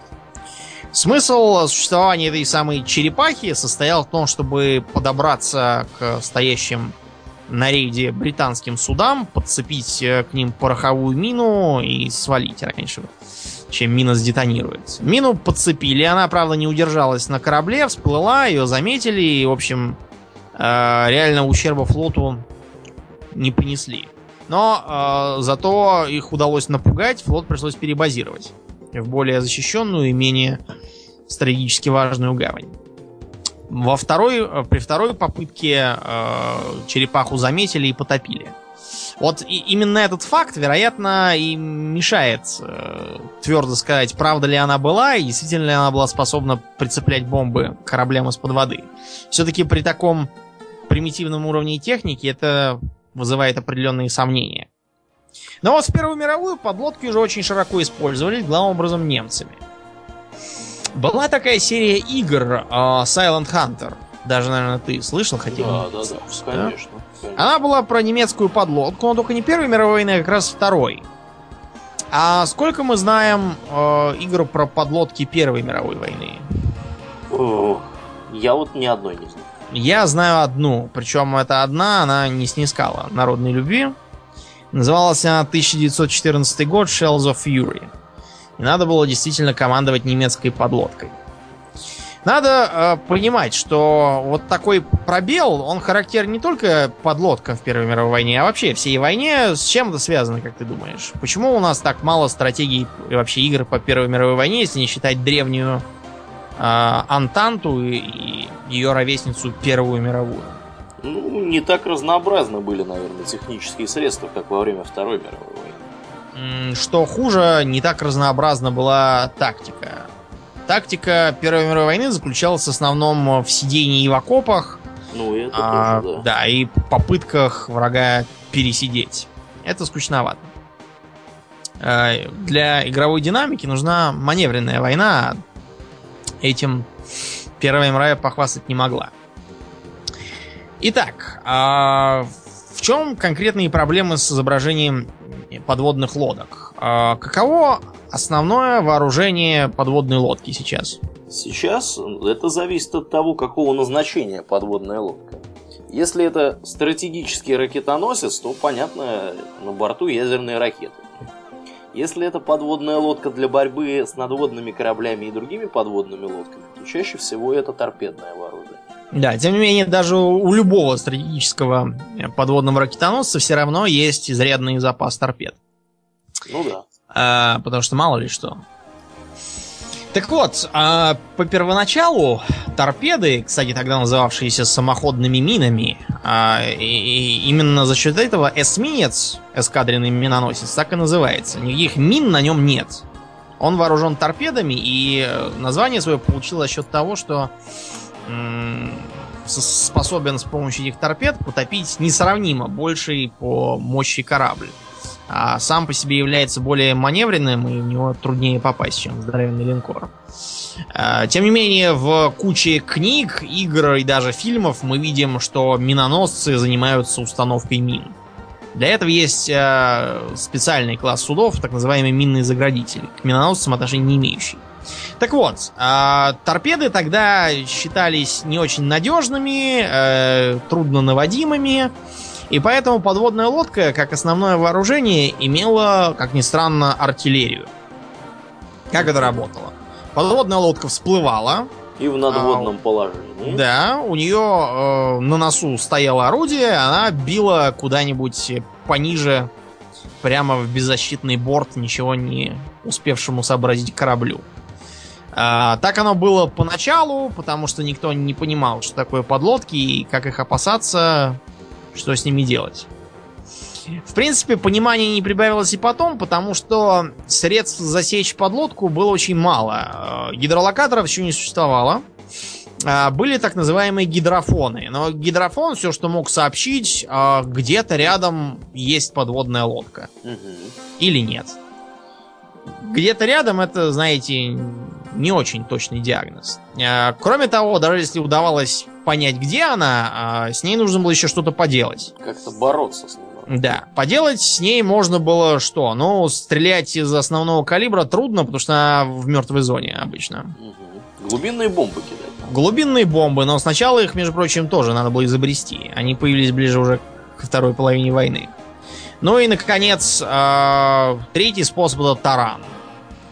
Смысл существования этой самой черепахи состоял в том, чтобы подобраться к стоящим на рейде британским судам, подцепить э, к ним пороховую мину и свалить раньше, чем мина сдетонирует. Мину подцепили, она, правда, не удержалась на корабле, всплыла, ее заметили, и, в общем, э, реально ущерба флоту не понесли. Но э, зато их удалось напугать, флот пришлось перебазировать в более защищенную и менее стратегически важную гавань. Во второй, при второй попытке э, черепаху заметили и потопили. Вот и, именно этот факт, вероятно, и мешает э, твердо сказать, правда ли она была и действительно ли она была способна прицеплять бомбы к кораблям из-под воды. Все-таки при таком примитивном уровне техники это вызывает определенные сомнения. Но вот в Первую мировую подлодки уже очень широко использовались, главным образом немцами. Была такая серия игр uh, Silent Hunter. Даже, наверное, ты слышал, хотя Да, да, да, конечно. конечно. Она была про немецкую подлодку, но только не Первой мировой войны, а как раз Второй. А сколько мы знаем э, игр про подлодки Первой мировой войны? О, я вот ни одной не знаю. Я знаю одну, причем эта одна, она не снискала народной любви. Называлась она 1914 год Shells of Fury. Надо было действительно командовать немецкой подлодкой. Надо э, понимать, что вот такой пробел, он характерен не только подлодкам в Первой мировой войне, а вообще всей войне. С чем это связано, как ты думаешь? Почему у нас так мало стратегий и вообще игр по Первой мировой войне, если не считать древнюю э, Антанту и, и ее ровесницу Первую мировую? Ну, не так разнообразны были, наверное, технические средства, как во время Второй мировой войны. Что хуже, не так разнообразна была тактика. Тактика Первой мировой войны заключалась в основном в сидении в окопах. Ну, это а, тоже, да. Да, и попытках врага пересидеть. Это скучновато. А, для игровой динамики нужна маневренная война. Этим Первая мировая похвастать не могла. Итак, а в чем конкретные проблемы с изображением подводных лодок? А каково основное вооружение подводной лодки сейчас? Сейчас это зависит от того, какого назначения подводная лодка. Если это стратегический ракетоносец, то, понятно, на борту ядерные ракеты. Если это подводная лодка для борьбы с надводными кораблями и другими подводными лодками, то чаще всего это торпедное вооружение. Да, тем не менее, даже у любого стратегического подводного ракетоносца все равно есть изрядный запас торпед. Ну да. А, потому что мало ли что. Так вот, а, по первоначалу торпеды, кстати, тогда называвшиеся самоходными минами, а, и, и именно за счет этого эсминец, эскадренный миноносец, так и называется. Никаких мин на нем нет. Он вооружен торпедами, и название свое получил за счет того, что способен с помощью этих торпед потопить несравнимо больший по мощи корабль. А сам по себе является более маневренным, и в него труднее попасть, чем здоровенный линкор. А, тем не менее, в куче книг, игр и даже фильмов мы видим, что миноносцы занимаются установкой мин. Для этого есть э, специальный класс судов, так называемые минные заградители, к миноносцам отношения не имеющие. Так вот, э, торпеды тогда считались не очень надежными, э, трудно наводимыми, и поэтому подводная лодка, как основное вооружение, имела, как ни странно, артиллерию. Как это работало? Подводная лодка всплывала. И в надводном а, положении. Да, у нее э, на носу стояло орудие, она била куда-нибудь пониже, прямо в беззащитный борт, ничего не успевшему сообразить кораблю. А, так оно было поначалу, потому что никто не понимал, что такое подлодки и как их опасаться, что с ними делать. В принципе, понимания не прибавилось и потом, потому что средств засечь подлодку было очень мало. А, гидролокаторов еще не существовало. А, были так называемые гидрофоны. Но гидрофон все, что мог сообщить, где-то рядом есть подводная лодка. Угу. Или нет. Где-то рядом это, знаете, не очень точный диагноз. А, кроме того, даже если удавалось понять, где она, а, с ней нужно было еще что-то поделать. Как-то бороться с ней. Да, поделать с ней можно было что? Ну, стрелять из основного калибра трудно, потому что она в мертвой зоне обычно. Угу. Глубинные бомбы кидать. Глубинные бомбы, но сначала их, между прочим, тоже надо было изобрести. Они появились ближе уже ко второй половине войны. Ну и, наконец, э, третий способ это таран.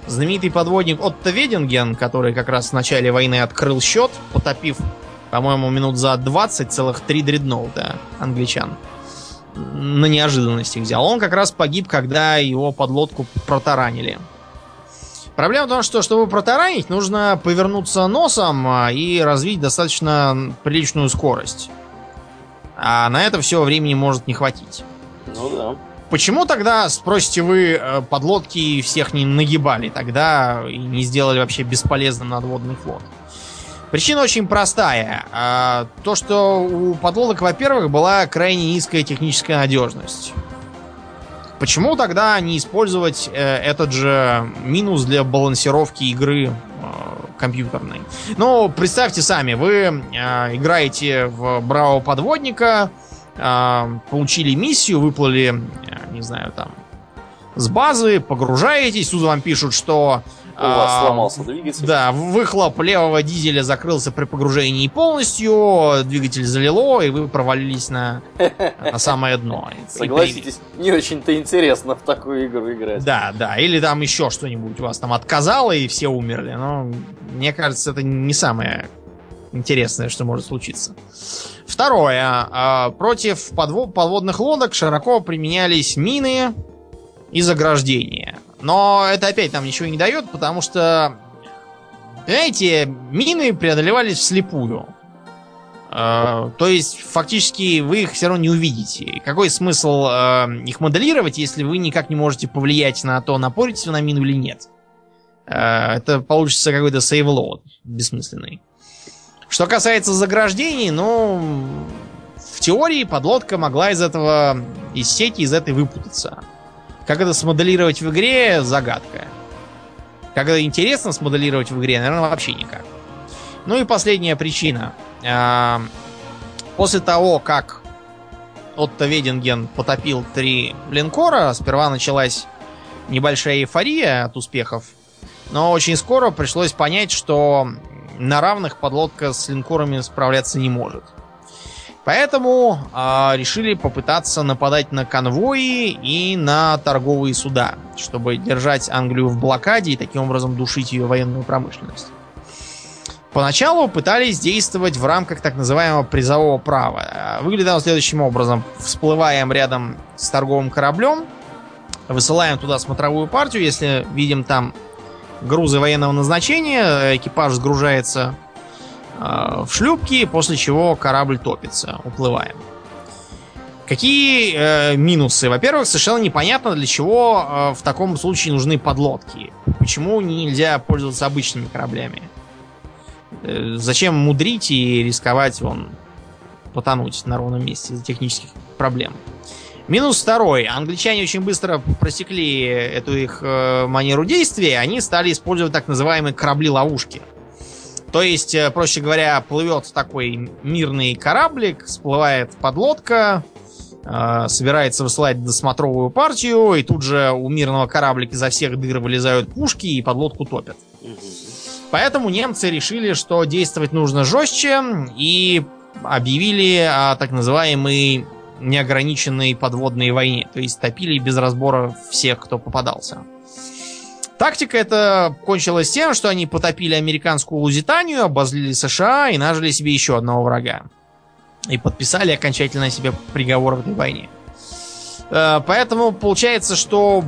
Знаменитый подводник Отто Веденген, который как раз в начале войны открыл счет, потопив, по-моему, минут за 20 целых три дредноута англичан. На неожиданности взял. Он как раз погиб, когда его подлодку протаранили. Проблема в том, что чтобы протаранить, нужно повернуться носом а, и развить достаточно приличную скорость. А на это все времени может не хватить. Ну да. Почему тогда, спросите вы, э, подлодки всех не нагибали тогда и не сделали вообще бесполезным надводный флот? Причина очень простая. А, то, что у подлодок, во-первых, была крайне низкая техническая надежность. Почему тогда не использовать э, этот же минус для балансировки игры э, компьютерной? Ну, представьте сами, вы играете в Браво подводника, получили миссию, выплыли не знаю, там, с базы, погружаетесь, тут вам пишут, что... У вас а, сломался двигатель. Да, выхлоп левого дизеля закрылся при погружении полностью, двигатель залило, и вы провалились на, на самое дно. Согласитесь, не очень-то интересно в такую игру играть. Да, да, или там еще что-нибудь у вас там отказало, и все умерли. Но мне кажется, это не самое интересное, что может случиться. Второе. А, против подводных лодок широко применялись мины и заграждения. Но это опять нам ничего не дает, потому что, понимаете, мины преодолевались вслепую. Uh, то есть, фактически, вы их все равно не увидите. Какой смысл uh, их моделировать, если вы никак не можете повлиять на то, напорите на мину или нет? Э, это получится какой-то save-load бессмысленный. Что касается заграждений, ну, в теории подлодка могла из этого, из сети, из этой выпутаться. Как это смоделировать в игре, загадка. Как это интересно смоделировать в игре, наверное, вообще никак. Ну и последняя причина. А, после того, как Отто Веддиген потопил три линкора, сперва началась небольшая эйфория от успехов, но очень скоро пришлось понять, что на равных подлодка с линкорами справляться не может. Поэтому э, решили попытаться нападать на конвои и на торговые суда, чтобы держать Англию в блокаде и таким образом душить ее военную промышленность. Поначалу пытались действовать в рамках так называемого призового права. Выглядело следующим образом. Всплываем рядом с торговым кораблем, высылаем туда смотровую партию, если видим там грузы военного назначения, экипаж сгружается э, в шлюпки, после чего корабль топится, уплываем. Какие э, минусы? Во-первых, совершенно непонятно, для чего э, в таком случае нужны подлодки. Почему нельзя пользоваться обычными кораблями? Э, зачем мудрить и рисковать вон потонуть на ровном месте из-за технических проблем? Минус второй. Англичане очень быстро просекли эту их э, манеру действия. Они стали использовать так называемые корабли-ловушки. То есть, э, проще говоря, плывет такой мирный кораблик, всплывает подлодка, э, собирается высылать досмотровую партию, и тут же у мирного кораблика изо всех дыр вылезают пушки и подлодку топят. Поэтому немцы решили, что действовать нужно жестче, и объявили о так называемый неограниченной подводной войне. То есть топили без разбора всех, кто попадался. Тактика эта кончилась тем, что они потопили американскую Лузитанию, обозлили США и нажили себе еще одного врага. И подписали окончательно себе приговор в этой войне. Э, поэтому получается, что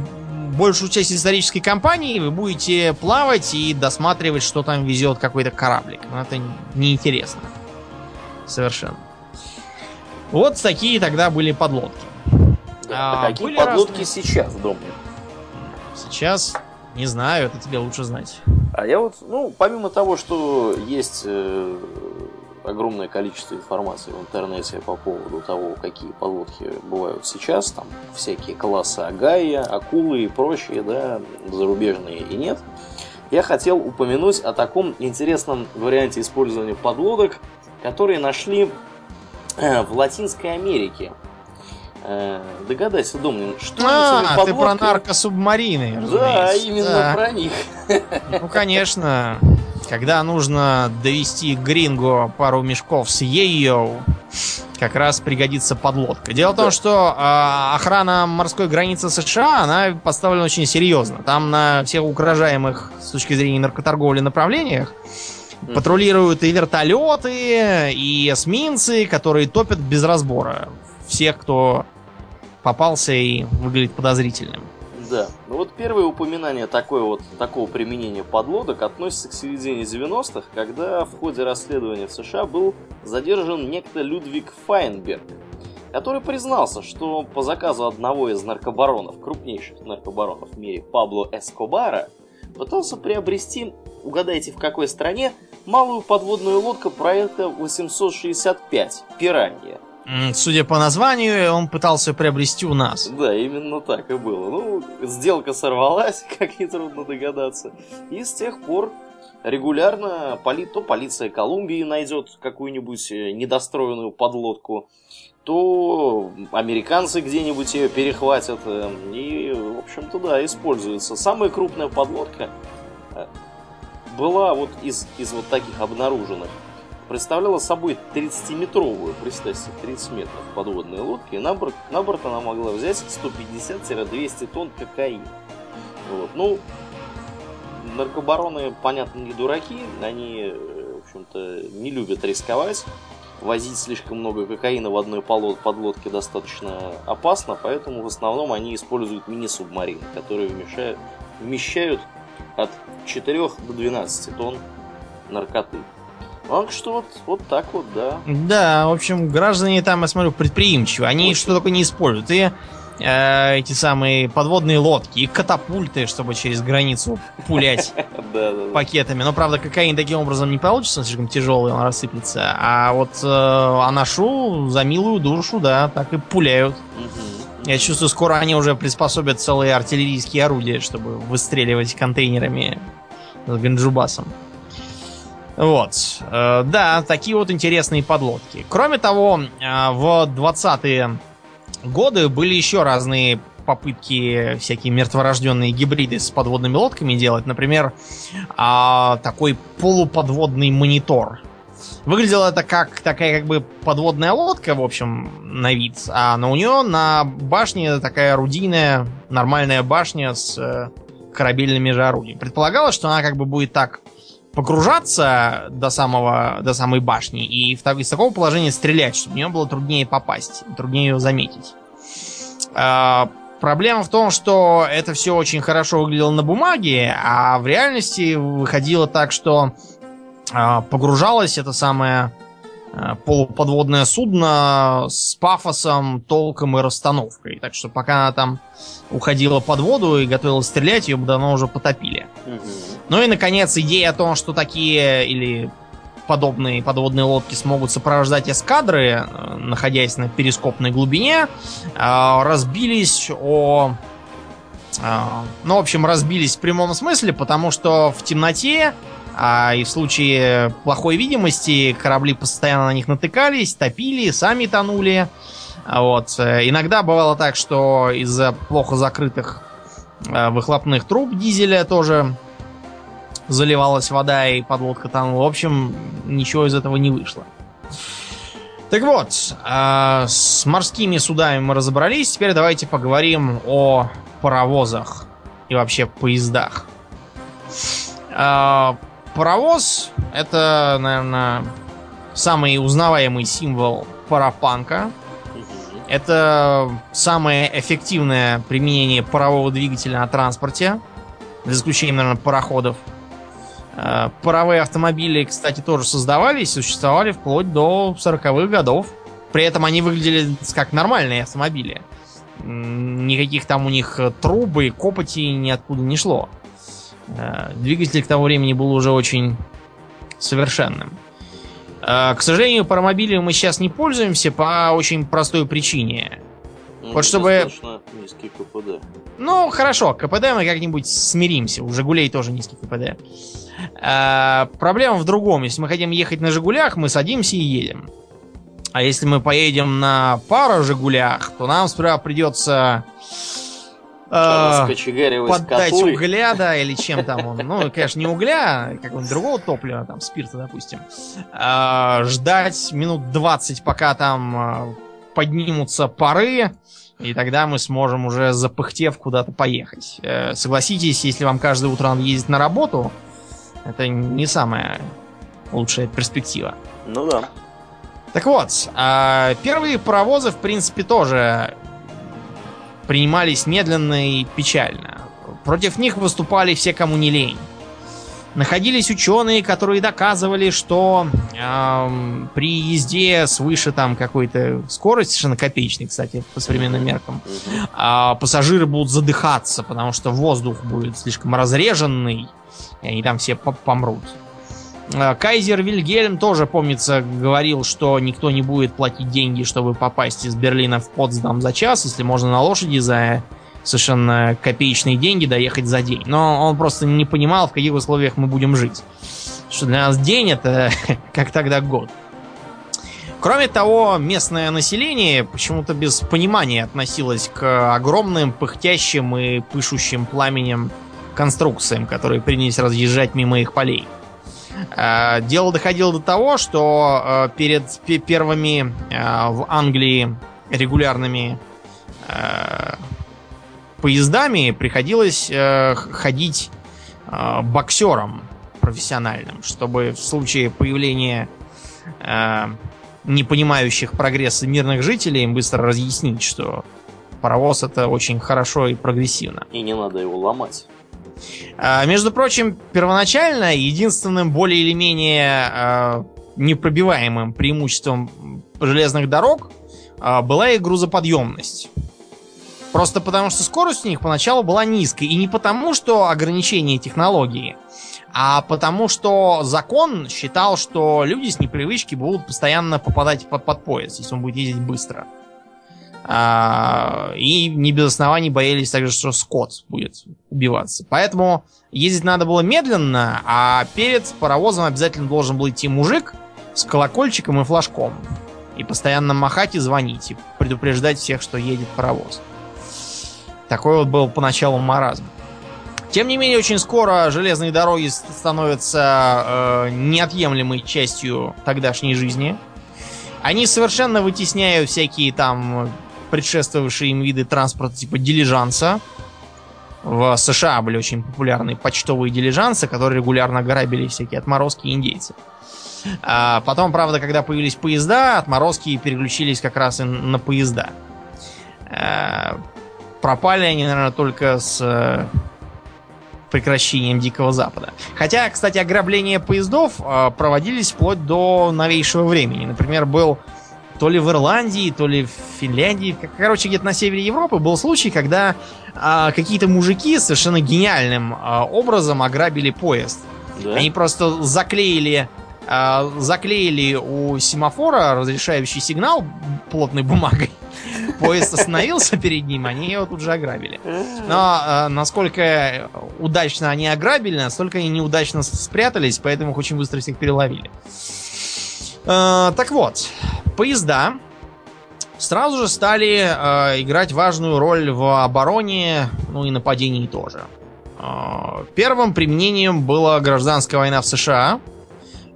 большую часть исторической кампании вы будете плавать и досматривать, что там везет какой-то кораблик. Но это неинтересно. Совершенно. Вот такие тогда были подлодки. Да, а, какие подлодки разные... сейчас, Домнин? Сейчас не знаю, это тебе лучше знать. А я вот, ну, помимо того, что есть э, огромное количество информации в интернете по поводу того, какие подлодки бывают сейчас, там всякие классы Агая, акулы и прочие, да, зарубежные и нет, я хотел упомянуть о таком интересном варианте использования подлодок, которые нашли в Латинской Америке. Э, догадайся, Домнин, что а, ты про наркосубмарины, Да, именно да. про них. Ну, конечно. Когда нужно довести Гринго пару мешков с ее, как раз пригодится подлодка. Дело да. в том, что э, охрана морской границы США, она поставлена очень серьезно. Там на всех угрожаемых с точки зрения наркоторговли направлениях. Патрулируют и вертолеты, и эсминцы, которые топят без разбора всех, кто попался и выглядит подозрительным. Да. Ну вот первое упоминание такой вот, такого применения подлодок относится к середине 90-х, когда в ходе расследования в США был задержан некто Людвиг Файнберг, который признался, что по заказу одного из наркобаронов, крупнейших наркобаронов в мире, Пабло Эскобара, пытался приобрести, угадайте в какой стране, малую подводную лодку проекта 865 «Пиранья», Судя по названию, он пытался приобрести у нас. Да, именно так и было. Ну, сделка сорвалась, как нетрудно догадаться. И с тех пор регулярно поли... то полиция Колумбии найдет какую-нибудь э, недостроенную подлодку, то американцы где-нибудь ее перехватят. Э, и, в общем-то, да, используется. Самая крупная подлодка э, была вот из, из вот таких обнаруженных представляла собой 30-метровую, представьте, 30 метров подводной лодки, и на борт, на борт она могла взять 150-200 тонн кокаина. Вот. Ну, наркобароны, понятно, не дураки, они, в общем-то, не любят рисковать. Возить слишком много кокаина в одной подлодке достаточно опасно, поэтому в основном они используют мини-субмарины, которые вмещают, вмещают от 4 до 12 тонн наркоты. Так что вот, вот так вот, да. Да, в общем, граждане там, я смотрю, предприимчивы. Они Очень. что только не используют. И э, эти самые подводные лодки, и катапульты, чтобы через границу пулять пакетами. Но, правда, кокаин таким образом не получится, он слишком тяжелый, он рассыплется. А вот э, анашу за милую душу, да, так и пуляют. Я чувствую, скоро они уже приспособят целые артиллерийские орудия, чтобы выстреливать контейнерами с ганджубасом. Вот. Э, да, такие вот интересные подлодки. Кроме того, э, в 20-е годы были еще разные попытки всякие мертворожденные гибриды с подводными лодками делать. Например, а, такой полуподводный монитор. Выглядело это как такая как бы подводная лодка, в общем, на вид. А но у нее на башне такая орудийная, нормальная башня с э, корабельными же орудиями. Предполагалось, что она как бы будет так погружаться до, самого, до самой башни и в, из такого положения стрелять, чтобы в нее было труднее попасть, труднее ее заметить. А, проблема в том, что это все очень хорошо выглядело на бумаге, а в реальности выходило так, что погружалось это самое а, полуподводное судно с пафосом, толком и расстановкой. Так что пока она там уходила под воду и готовилась стрелять, ее бы давно уже потопили. Угу. Ну и, наконец, идея о том, что такие или подобные подводные лодки смогут сопровождать эскадры, э, находясь на перископной глубине, э, разбились о... Ну, в общем, разбились в прямом смысле, потому что в темноте а и в случае плохой видимости корабли постоянно на них натыкались, топили, сами тонули. Вот. Иногда бывало так, что из-за плохо закрытых выхлопных труб дизеля тоже заливалась вода и подлодка тонула. В общем, ничего из этого не вышло. Так вот, э, с морскими судами мы разобрались. Теперь давайте поговорим о паровозах и вообще поездах. Паровоз это, наверное, самый узнаваемый символ парапанка. Это самое эффективное применение парового двигателя на транспорте, за исключением, наверное, пароходов. Э, паровые автомобили, кстати, тоже создавались, существовали вплоть до 40-х годов. При этом они выглядели как нормальные автомобили. Никаких там у них трубы, копоти ниоткуда не шло. Э, двигатель к тому времени был уже очень совершенным. Э, к сожалению, паромобилем мы сейчас не пользуемся по очень простой причине. Ну, вот чтобы... низкий КПД. Ну, хорошо, КПД мы как-нибудь смиримся. У Жигулей тоже низкий КПД. А, проблема в другом. Если мы хотим ехать на Жигулях, мы садимся и едем. А если мы поедем на пару «Жигулях», то нам сперва придется поддать котлы. угля, да, или чем там он. Ну, конечно, не угля, а какого-нибудь другого топлива, там, спирта, допустим. Э, ждать минут 20, пока там поднимутся пары, и тогда мы сможем уже запыхтев куда-то поехать. Э, согласитесь, если вам каждое утро надо ездить на работу, это не самая лучшая перспектива. Ну да. Так вот, первые паровозы, в принципе, тоже принимались медленно и печально. Против них выступали все, кому не лень находились ученые, которые доказывали, что э, при езде свыше там какой-то скорости, совершенно копеечной, кстати, по современным меркам, э, пассажиры будут задыхаться, потому что воздух будет слишком разреженный, и они там все помрут. А, Кайзер Вильгельм тоже, помнится, говорил, что никто не будет платить деньги, чтобы попасть из Берлина в Потсдам за час, если можно на лошади за совершенно копеечные деньги доехать за день. Но он просто не понимал, в каких условиях мы будем жить. Что для нас день это как тогда год. Кроме того, местное население почему-то без понимания относилось к огромным, пыхтящим и пышущим пламенем конструкциям, которые принялись разъезжать мимо их полей. А, дело доходило до того, что а, перед первыми а, в Англии регулярными поездами приходилось э, ходить э, боксером профессиональным, чтобы в случае появления э, не понимающих прогресса мирных жителей им быстро разъяснить, что паровоз это очень хорошо и прогрессивно. И не надо его ломать. А, между прочим, первоначально единственным более или менее э, непробиваемым преимуществом железных дорог э, была и грузоподъемность. Просто потому, что скорость у них поначалу была низкой. И не потому, что ограничение технологии, а потому, что закон считал, что люди с непривычки будут постоянно попадать под, под поезд, если он будет ездить быстро. А, и не без оснований боялись также, что скот будет убиваться. Поэтому ездить надо было медленно, а перед паровозом обязательно должен был идти мужик с колокольчиком и флажком. И постоянно махать и звонить, и предупреждать всех, что едет паровоз. Такой вот был поначалу маразм. Тем не менее, очень скоро железные дороги становятся э, неотъемлемой частью тогдашней жизни. Они совершенно вытесняют всякие там предшествовавшие им виды транспорта типа дилижанса. В США были очень популярны почтовые дилижансы, которые регулярно грабили всякие отморозки и индейцы. А потом, правда, когда появились поезда, отморозки переключились как раз и на поезда. Э, пропали они, наверное, только с э, прекращением Дикого Запада. Хотя, кстати, ограбления поездов э, проводились вплоть до новейшего времени. Например, был то ли в Ирландии, то ли в Финляндии, короче, где-то на севере Европы был случай, когда э, какие-то мужики совершенно гениальным э, образом ограбили поезд. Да? Они просто заклеили э, заклеили у семафора разрешающий сигнал плотной бумагой поезд остановился перед ним, они его тут же ограбили. Но э, насколько удачно они ограбили, настолько они неудачно спрятались, поэтому их очень быстро всех переловили. Э, так вот, поезда сразу же стали э, играть важную роль в обороне, ну и нападении тоже. Э, первым применением была гражданская война в США,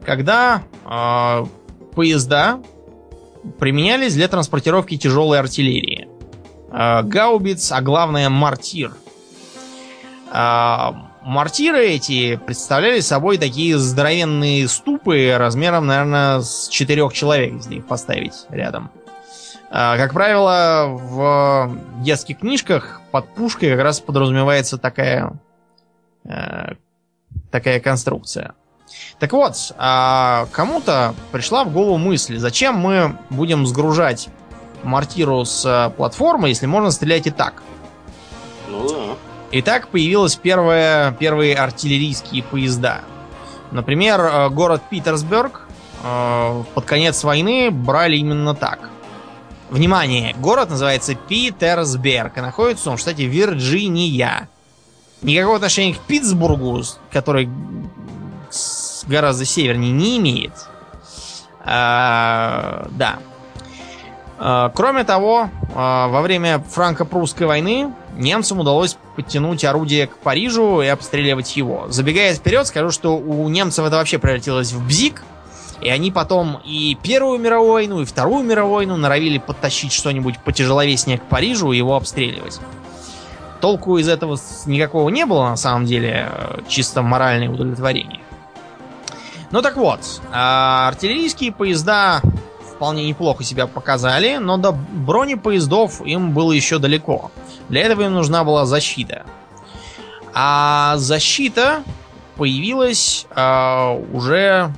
когда э, поезда применялись для транспортировки тяжелой артиллерии. А, гаубиц, а главное мортир. А, мортиры эти представляли собой такие здоровенные ступы размером, наверное, с четырех человек, если их поставить рядом. А, как правило, в детских книжках под пушкой как раз подразумевается такая, такая конструкция. Так вот, а кому-то пришла в голову мысль, зачем мы будем сгружать мортиру с э, платформы, если можно стрелять и так. Ну да. И так появилась первая, первые артиллерийские поезда. Например, э, город Питерсберг э, под конец войны брали именно так. Внимание, город называется Питерсберг, и находится он в штате Вирджиния. Никакого отношения к Питтсбургу, который гораздо севернее не имеет. А, да. Э, кроме того, э, во время франко-прусской войны немцам удалось подтянуть орудие к Парижу и обстреливать его. Забегая вперед, скажу, что у немцев это вообще превратилось в бзик, и они потом и Первую мировую войну, и Вторую мировую войну норовили подтащить что-нибудь потяжеловеснее к Парижу и его обстреливать. Толку из этого никакого не было, на самом деле, чисто моральное удовлетворение. Ну так вот, а, артиллерийские поезда вполне неплохо себя показали, но до бронепоездов им было еще далеко. Для этого им нужна была защита. А защита появилась э, уже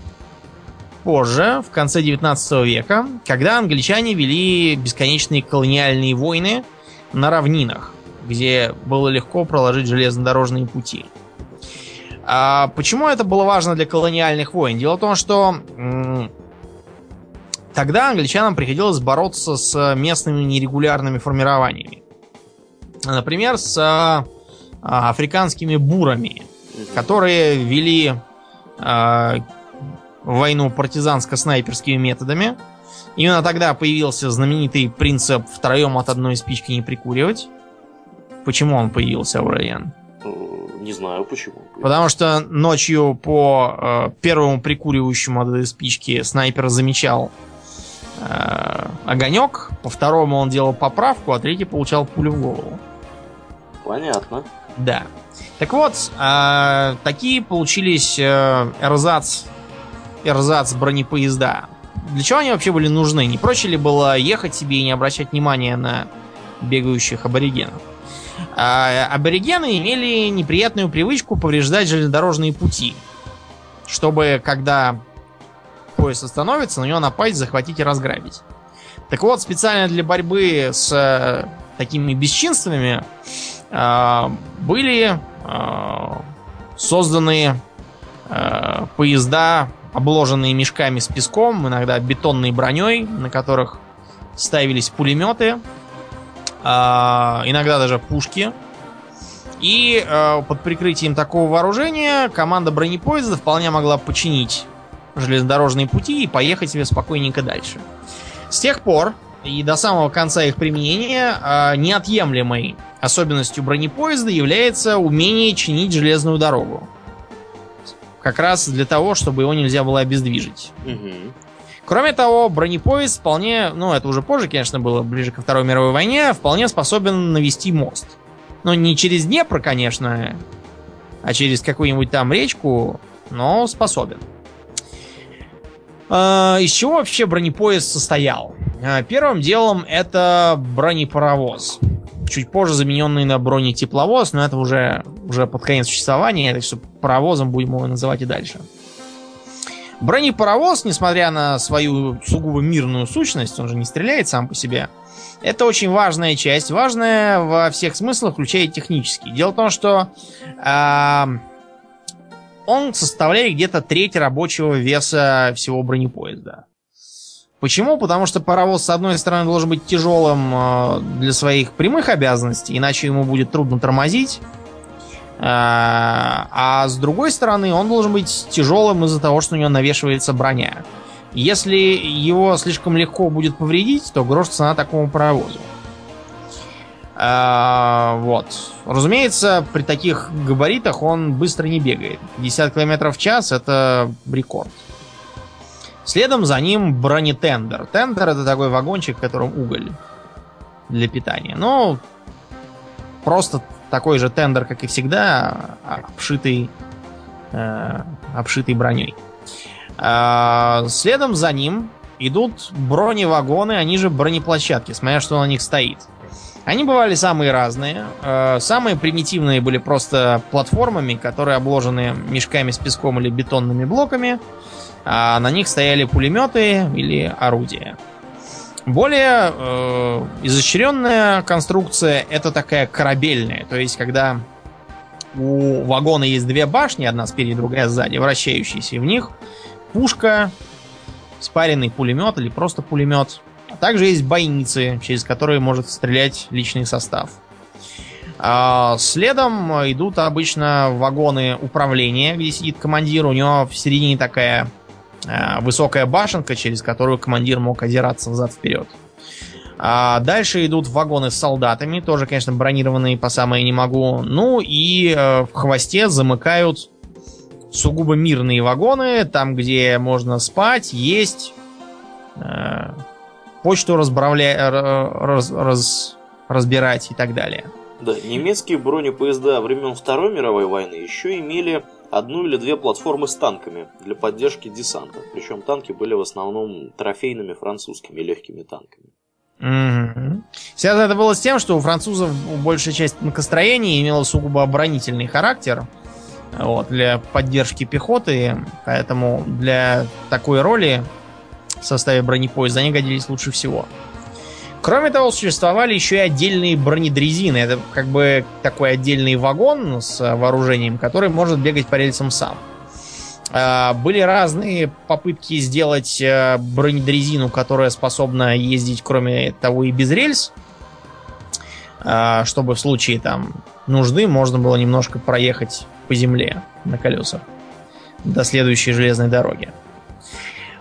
позже, в конце 19 века, когда англичане вели бесконечные колониальные войны на равнинах, где было легко проложить железнодорожные пути. А почему это было важно для колониальных войн? Дело в том, что Тогда англичанам приходилось бороться с местными нерегулярными формированиями. Например, с а, африканскими бурами, которые вели а, войну партизанско-снайперскими методами. Именно тогда появился знаменитый принцип втроем от одной спички не прикуривать. Почему он появился, Аурельян? Э, не знаю почему. Потому что ночью по э, первому прикуривающему от этой спички снайпер замечал э, огонек, по второму он делал поправку, а третий получал пулю в голову. Понятно. Да. Так вот, э, такие получились э, эрзац, эрзац бронепоезда. Для чего они вообще были нужны? Не проще ли было ехать себе и не обращать внимания на бегающих аборигенов? А аборигены имели неприятную привычку повреждать железнодорожные пути. Чтобы, когда поезд остановится, на него напасть, захватить и разграбить. Так вот, специально для борьбы с э, такими бесчинствами э, были э, созданы э, поезда, обложенные мешками с песком, иногда бетонной броней, на которых ставились пулеметы, э, иногда даже пушки. И э, под прикрытием такого вооружения команда бронепоезда вполне могла починить железнодорожные пути и поехать себе спокойненько дальше. С тех пор и до самого конца их применения э, неотъемлемой особенностью бронепоезда является умение чинить железную дорогу. Как раз для того, чтобы его нельзя было обездвижить. Угу. Кроме того, бронепоезд вполне, ну это уже позже, конечно, было ближе ко Второй мировой войне, вполне способен навести мост. Но не через Днепр, конечно, а через какую-нибудь там речку, но способен. А, из чего вообще бронепоезд состоял? А, первым делом это бронепаровоз. Чуть позже замененный на бронетепловоз, но это уже, уже под конец существования, так что паровозом будем его называть и дальше. Бронепаровоз, несмотря на свою сугубо мирную сущность, он же не стреляет сам по себе, это очень важная часть, важная во всех смыслах, включая технический. Дело в том, что э, он составляет где-то треть рабочего веса всего бронепоезда. Почему? Потому что паровоз, с одной стороны, должен быть тяжелым э, для своих прямых обязанностей, иначе ему будет трудно тормозить. Э, а с другой стороны, он должен быть тяжелым из-за того, что у него навешивается броня. Если его слишком легко будет повредить, то грош цена такому паровозу. А, вот. Разумеется, при таких габаритах он быстро не бегает. 50 км в час это рекорд. Следом за ним бронетендер. Тендер это такой вагончик, в котором уголь для питания. Ну, просто такой же тендер, как и всегда, обшитый, э, обшитый броней. Э, следом за ним идут броневагоны, они же бронеплощадки, смотря что на них стоит. Они бывали самые разные. Э, самые примитивные были просто платформами, которые обложены мешками с песком или бетонными блоками. А на них стояли пулеметы или орудия. Более э, изощренная конструкция это такая корабельная. То есть, когда у вагона есть две башни, одна спереди, другая сзади, вращающиеся, и в них пушка, спаренный пулемет или просто пулемет также есть бойницы, через которые может стрелять личный состав. А следом идут обычно вагоны управления, где сидит командир. У него в середине такая а, высокая башенка, через которую командир мог озираться взад-вперед. А дальше идут вагоны с солдатами, тоже, конечно, бронированные по самое не могу. Ну и э, в хвосте замыкают сугубо мирные вагоны, там, где можно спать, есть, э, почту разбравля... раз... Раз... разбирать и так далее. Да, немецкие бронепоезда времен Второй мировой войны еще имели одну или две платформы с танками для поддержки десанта. Причем танки были в основном трофейными французскими легкими танками. Угу. Связано это было с тем, что у французов большая часть танкостроения имела сугубо оборонительный характер вот, для поддержки пехоты, поэтому для такой роли в составе бронепоезда они годились лучше всего. Кроме того, существовали еще и отдельные бронедрезины. Это как бы такой отдельный вагон с вооружением, который может бегать по рельсам сам. А, были разные попытки сделать э, бронедрезину, которая способна ездить, кроме того, и без рельс. А, чтобы в случае там нужды можно было немножко проехать по земле на колесах до следующей железной дороги.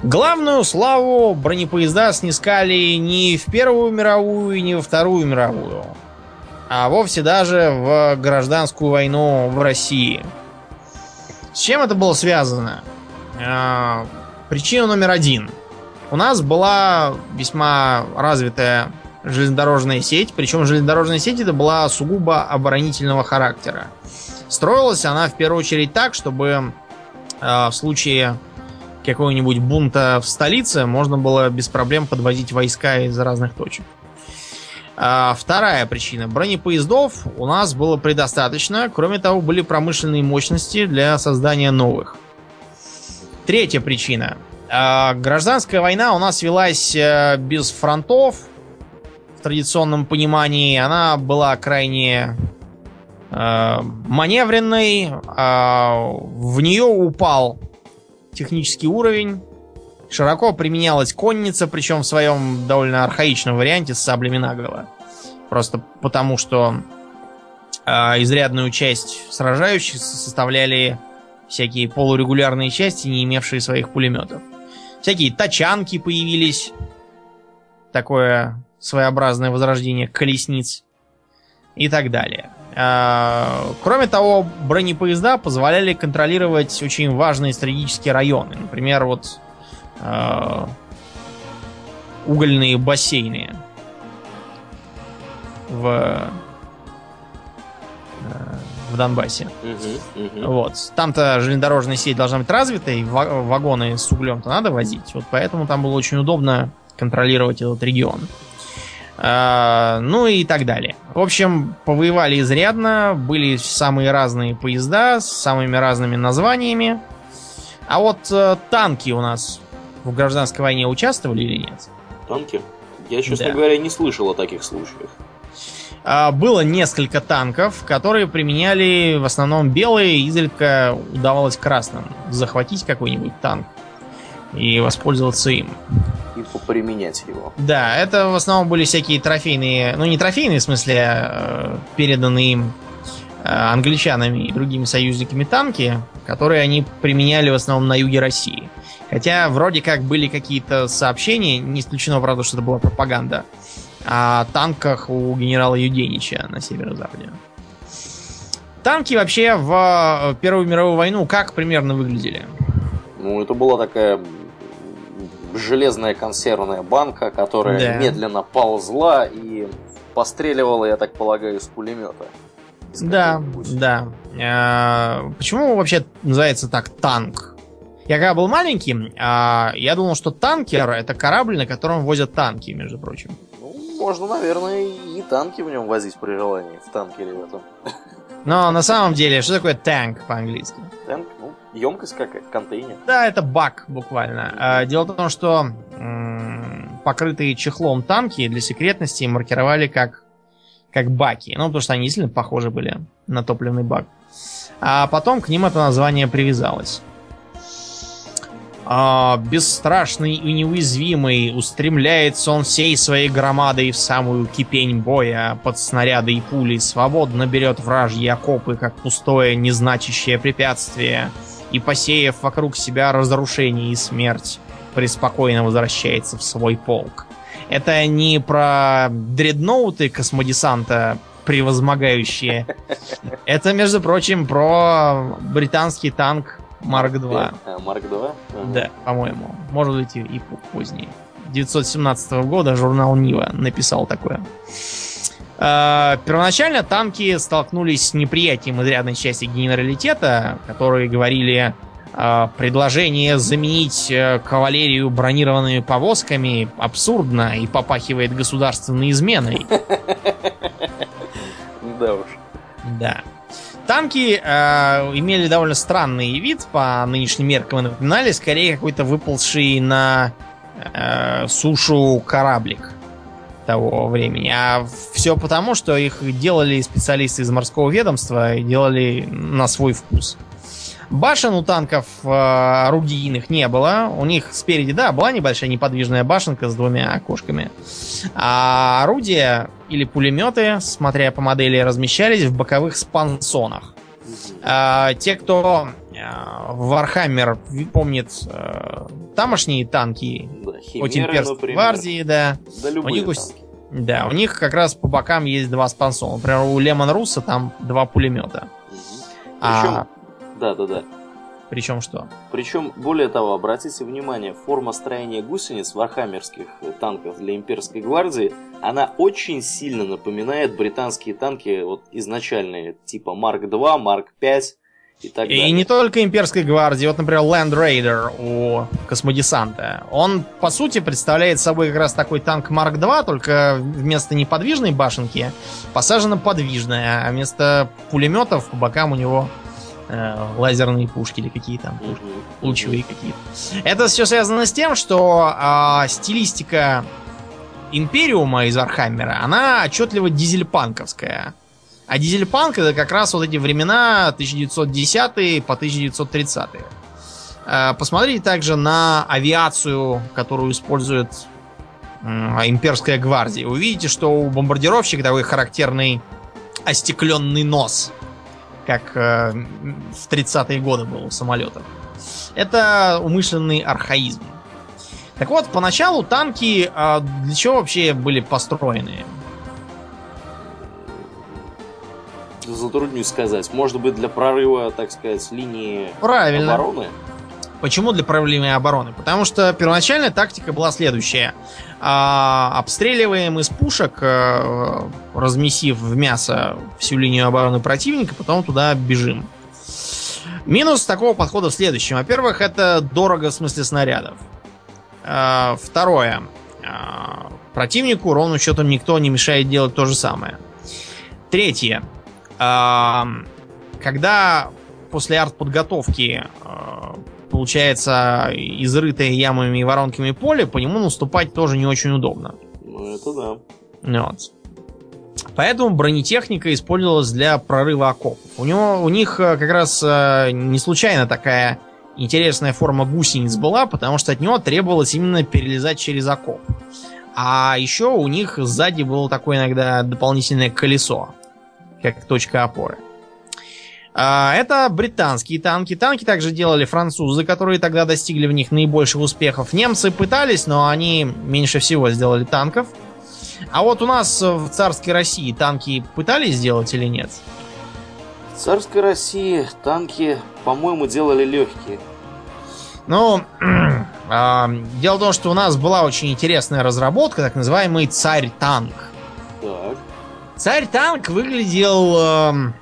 Главную славу бронепоезда снискали не в Первую мировую, не во Вторую мировую, а вовсе даже в гражданскую войну в России. С чем это было связано? А, причина номер один. У нас была весьма развитая железнодорожная сеть, причем железнодорожная сеть это была сугубо оборонительного характера. Строилась она в первую очередь так, чтобы э, в случае какого-нибудь бунта в столице можно было без проблем подвозить войска из разных точек. А вторая причина. Бронепоездов у нас было предостаточно. Кроме того, были промышленные мощности для создания новых. Третья причина. А, гражданская война у нас велась э, без фронтов. В традиционном понимании она была крайне э, маневренной. А, в нее упал технический уровень. Широко применялась конница, причем в своем довольно архаичном варианте с саблями наголо. Просто потому, что э, изрядную часть сражающихся составляли всякие полурегулярные части, не имевшие своих пулеметов. Всякие тачанки появились. Такое своеобразное возрождение колесниц. И так далее. А, кроме того, бронепоезда позволяли контролировать очень важные стратегические районы. Например, вот а, угольные бассейны в, а, в Донбассе. Угу, угу. Вот. Там-то железнодорожная сеть должна быть развита, и вагоны с углем-то надо возить. Вот поэтому там было очень удобно контролировать этот регион. Ну и так далее. В общем, повоевали изрядно, были самые разные поезда с самыми разными названиями. А вот э, танки у нас в гражданской войне участвовали или нет? Танки? Я, честно да. говоря, не слышал о таких случаях. А, было несколько танков, которые применяли в основном белые, изредка удавалось красным захватить какой-нибудь танк и воспользоваться им и поприменять его. Да, это в основном были всякие трофейные, ну не трофейные, в смысле, а, переданные им а, англичанами и другими союзниками танки, которые они применяли в основном на юге России. Хотя вроде как были какие-то сообщения, не исключено, правда, что это была пропаганда, о танках у генерала Юденича на северо-западе. Танки вообще в Первую мировую войну как примерно выглядели? Ну, это была такая железная консервная банка, которая да. медленно ползла и постреливала, я так полагаю, из пулемета. да, да. А, почему вообще называется так танк? Я когда был маленьким, а, я думал, что танкер это корабль, на котором возят танки, между прочим. Ну, можно, наверное, и танки в нем возить при желании, в танкере в этом. Но на самом деле, что такое танк по-английски? Танк, емкость какая-то, контейнер. Да, это бак буквально. А, дело в том, что покрытые чехлом танки для секретности маркировали как, как баки. Ну, потому что они сильно похожи были на топливный бак. А потом к ним это название привязалось. А, бесстрашный и неуязвимый, устремляется он всей своей громадой в самую кипень боя, под снаряды и пули, свободно берет вражьи окопы, как пустое, незначащее препятствие — и, посеяв вокруг себя разрушение и смерть, преспокойно возвращается в свой полк. Это не про дредноуты космодесанта превозмогающие. Это, между прочим, про британский танк Марк 2. А, Марк 2? Да, по-моему. Может быть, и позднее. 1917 года журнал Нива написал такое. Э, первоначально танки столкнулись с неприятием изрядной части генералитета, которые говорили э, предложение заменить э, кавалерию бронированными повозками абсурдно и попахивает государственной изменой. Да уж. Да. Танки э, имели довольно странный вид по нынешним меркам и напоминали скорее какой-то выползший на э, сушу кораблик того времени. А все потому, что их делали специалисты из морского ведомства и делали на свой вкус. Башен у танков э, орудийных не было. У них спереди, да, была небольшая неподвижная башенка с двумя окошками. А орудия или пулеметы, смотря по модели, размещались в боковых спонсонах. А, те, кто Warhammer помнит а, тамошние танки Да, от имперской например. гвардии, да. Да, любые у них танки. Да, у них как раз по бокам есть два спонсона. Например, у Леман Русса там два пулемета. Мгм. А, Причем, да, да, да. причем что? Причем, более того, обратите внимание, форма строения гусениц вархаммерских танков для имперской гвардии, она очень сильно напоминает британские танки вот изначальные, типа Марк 2, Марк 5 и так И далее. не только имперской гвардии. Вот, например, Land Raider у космодесанта. Он, по сути, представляет собой как раз такой танк Марк 2, только вместо неподвижной башенки посажена подвижная, а вместо пулеметов по бокам у него э, лазерные пушки или какие там лучевые какие-то. Это все связано с тем, что а, стилистика Империума из Warhammer а, она отчетливо дизельпанковская. А дизельпанк это как раз вот эти времена 1910 по 1930-е. А, Посмотрите также на авиацию, которую использует имперская гвардия. Увидите, что у бомбардировщика такой характерный остекленный нос, как э, в 30-е годы был у самолетов. Это умышленный архаизм. Так вот, поначалу танки а, для чего вообще были построены? Затруднюсь сказать. Может быть, для прорыва, так сказать, линии Правильно. обороны? Почему для проблемы обороны? Потому что первоначальная тактика была следующая. А, обстреливаем из пушек, э, размесив в мясо всю линию обороны противника, потом туда бежим. Минус такого подхода в следующем. Во-первых, это дорого в смысле снарядов. А, Второе. А, Противнику ровным счетом никто не мешает делать то же самое. Третье. Когда после артподготовки а, получается изрытое ямами и воронками поле, по нему наступать тоже не очень удобно. Ну, это да. Вот. Поэтому бронетехника использовалась для прорыва окопов. У, него, у них э, как раз э, не случайно такая интересная форма гусениц была, потому что от него требовалось именно перелезать через окоп. А еще у них сзади было такое иногда дополнительное колесо, как точка опоры. А, Это британские танки. Танки также делали французы, которые тогда достигли в них наибольших успехов. Немцы пытались, но они меньше всего сделали танков. А вот у нас в царской России танки пытались сделать или нет? В царской России танки, по-моему, делали легкие. Ну, а, дело в том, что у нас была очень интересная разработка, так называемый царь-танк. Так. Царь-танк выглядел... эм,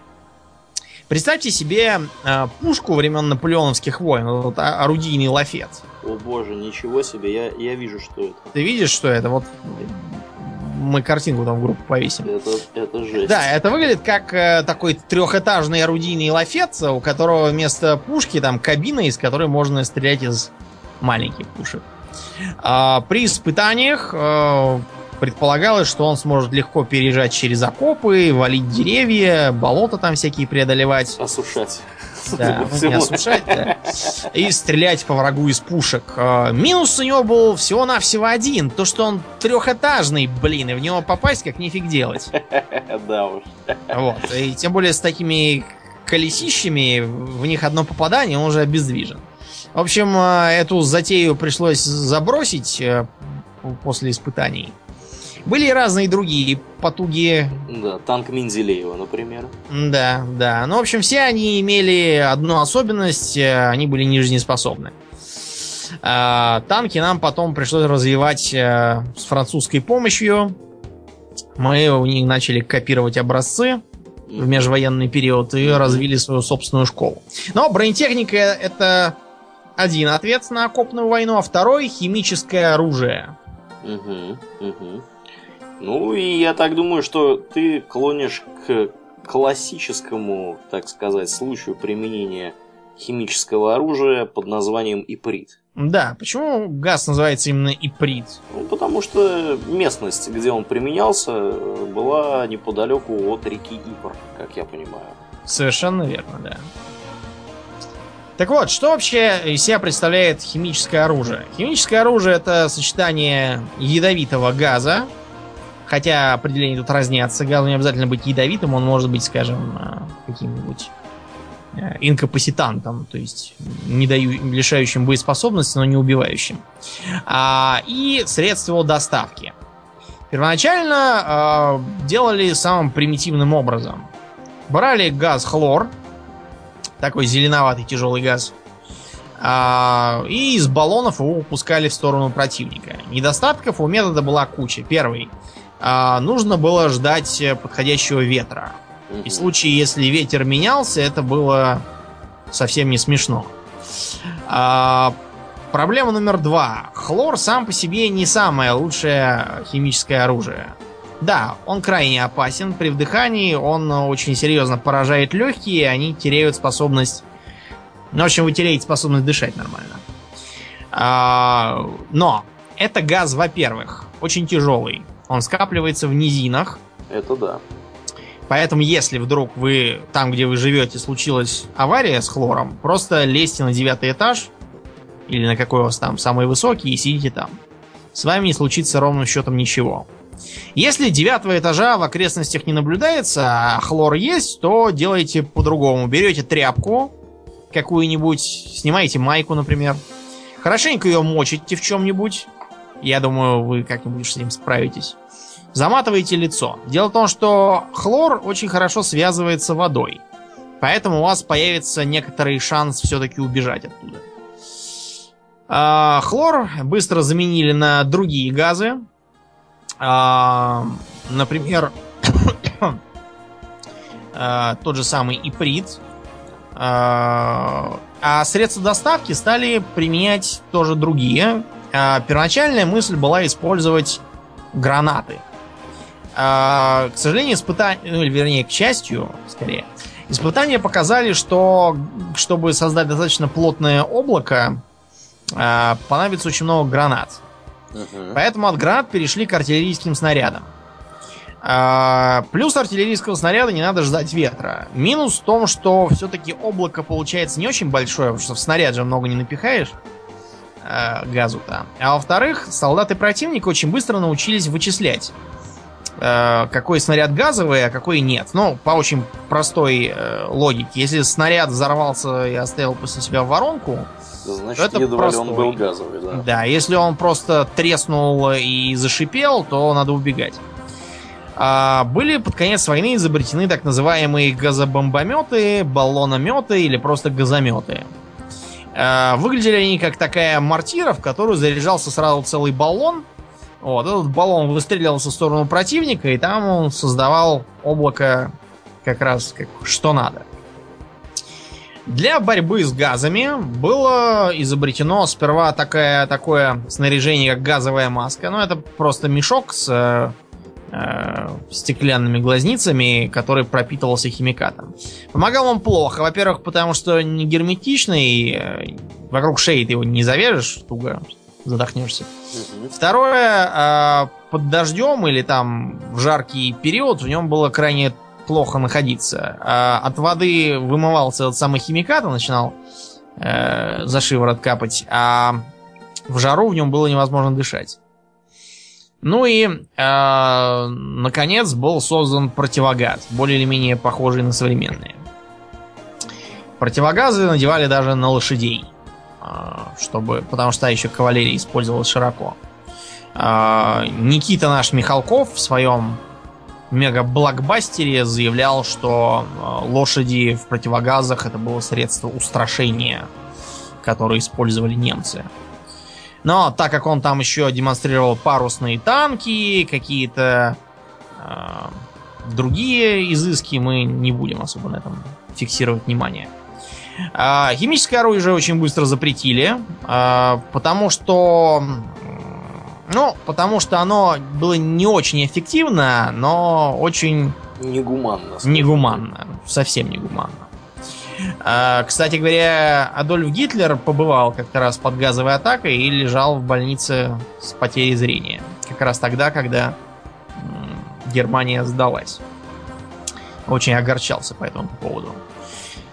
Представьте себе э, пушку времен наполеоновских войн, вот орудийный лафет. О боже, ничего себе, я, я вижу, что это. Ты видишь, что это? Вот мы картинку там в группу повесим. Это, это жесть. Да, это выглядит как э, такой трехэтажный орудийный лафет, у которого вместо пушки там кабина, из которой можно стрелять из маленьких пушек. А, при испытаниях э, предполагалось, что он сможет легко переезжать через окопы, валить деревья, болота там всякие преодолевать. Осушать. Да, ну, не осушать, да. И стрелять по врагу из пушек. Э, Минус у него был всего-навсего один. То, что он трехэтажный, блин, и в него попасть как нифиг делать. Да уж. Вот. И тем более с такими колесищами в них одно попадание, он уже обездвижен. В общем, э, эту затею пришлось забросить. Э, после испытаний. Были и разные другие потуги. Да, танк Менделеева, например. Да, да. Ну, в общем, все они имели одну особенность. э, Они были нежизнеспособны. А, танки нам потом пришлось развивать э, с французской помощью. Мы у них начали копировать образцы в межвоенный период и развили свою собственную школу. Но бронетехника это один ответ на окопную войну, а второй химическое оружие. Мгм, мгм. Ну и я так думаю, что ты клонишь к классическому, так сказать, случаю применения химического оружия под названием иприт. Да, почему газ называется именно иприт? Ну, потому что местность, где он применялся, была неподалеку от реки Ипр, как я понимаю. Совершенно верно, да. Так вот, что вообще из себя представляет химическое оружие? Химическое оружие это сочетание ядовитого газа, хотя определения тут разнятся. Газ не обязательно быть ядовитым, он может быть, скажем, а, каким-нибудь э, инкапаситантом, то есть не даю, лишающим боеспособности, но не убивающим. А, и средства доставки. Первоначально э, делали самым примитивным образом. Брали газ хлор, такой зеленоватый тяжелый газ, а, и из баллонов его выпускали в сторону противника. Недостатков у метода была куча. Первый. А, нужно было ждать подходящего ветра. И в случае, если ветер менялся, это было совсем не смешно. А, проблема номер два. Хлор сам по себе не самое лучшее химическое оружие. Да, он крайне опасен. При вдыхании он очень серьезно поражает легкие, они теряют способность... Ну, в общем, вы теряете способность дышать нормально. А, но это газ, во-первых, очень тяжелый. Он скапливается в низинах. Это да. Поэтому, если вдруг вы там, где вы живете, случилась авария с хлором, просто лезьте на девятый этаж или на какой у вас там самый высокий и сидите там. С вами не случится ровным счетом ничего. Если девятого этажа в окрестностях не наблюдается, а хлор есть, то делайте по-другому. Берете тряпку какую-нибудь, снимаете майку, например. Хорошенько ее мочите в чем-нибудь. Я думаю, вы как-нибудь с этим справитесь. Заматываете лицо. Дело в том, что хлор очень хорошо связывается водой. Поэтому у вас появится некоторый шанс все-таки убежать оттуда. А, хлор быстро заменили на другие газы. А, например, а, тот же самый иприт. А, средства доставки стали применять тоже другие. Первоначальная мысль была использовать гранаты. А, к сожалению, испытания, ну, или вернее, к счастью, скорее, испытания показали, что чтобы создать достаточно плотное облако, а, понадобится очень много гранат. Поэтому от гранат перешли к артиллерийским снарядам. А, плюс артиллерийского снаряда не надо ждать ветра. Минус в том, что все-таки облако получается не очень большое, потому что в снаряд же много не напихаешь э, газу-то. А во-вторых, солдаты противника очень быстро научились вычислять, какой снаряд газовый, а какой нет. Ну, по очень простой э, логике. Если снаряд взорвался и оставил после себя воронку, Значит, Это едва ли он простой. был газовый, да. да, если он просто треснул и зашипел, то надо убегать. А, были под конец войны изобретены так называемые газобомбометы, баллонометы или просто газометы. А, выглядели они как такая мортира, в которую заряжался сразу целый баллон. Вот, этот баллон выстреливался в сторону противника, и там он создавал облако как раз как что надо. Для борьбы с газами было изобретено сперва такое, такое снаряжение, как газовая маска. Ну, это просто мешок с э, э, стеклянными глазницами, который пропитывался химикатом. Помогал он плохо. Во-первых, потому что не герметичный, э, вокруг шеи ты его не завяжешь туго, задохнешься. Второе, э, под дождем или там в жаркий период в нем было крайне плохо находиться. А от воды вымывался этот самый химикат, он начинал э, за шиворот капать, а в жару в нем было невозможно дышать. Ну и, э, наконец, был создан противогаз, более или менее похожий на современные. Противогазы надевали даже на лошадей, чтобы, потому что еще кавалерия использовалась широко. А, Никита наш Михалков в своем мега-блокбастере заявлял, что а, лошади в противогазах это было средство устрашения, которое использовали немцы. Но так как он там еще демонстрировал парусные танки, какие-то э, другие изыски, мы не будем особо на этом фиксировать внимание. А, химическое оружие очень быстро запретили, а, потому что... Ну, потому что оно было не очень эффективно, но очень... Негуманно. Негуманно. Совсем негуманно. А, кстати говоря, Адольф Гитлер побывал как-то раз под газовой атакой и лежал в больнице с потерей зрения. Как раз тогда, когда Германия сдалась. Очень огорчался по этому поводу.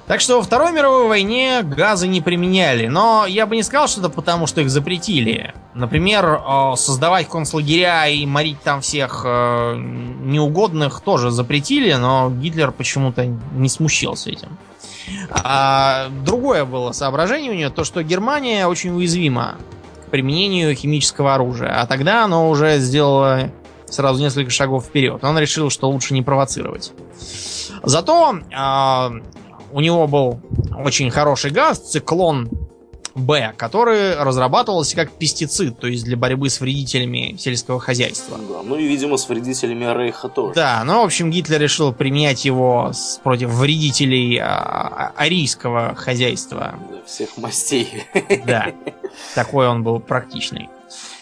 Так что во Второй мировой войне газы не применяли. Но я бы не сказал, что это потому, что их запретили. Например, э, создавать концлагеря и морить там всех э, неугодных тоже запретили, но Гитлер почему-то не смущался этим. А другое было соображение у нее, то что Германия очень уязвима к применению химического оружия. А тогда оно уже сделало сразу несколько шагов вперед. Он решил, что лучше не провоцировать. Зато а, у него был очень хороший газ, циклон Б, который разрабатывался как пестицид, то есть для борьбы с вредителями сельского хозяйства. Да, ну и, видимо, с вредителями Рейха тоже. Да, ну, в общем, Гитлер решил применять его против вредителей а, а, арийского хозяйства. Да, всех мастей. Да, такой он был практичный.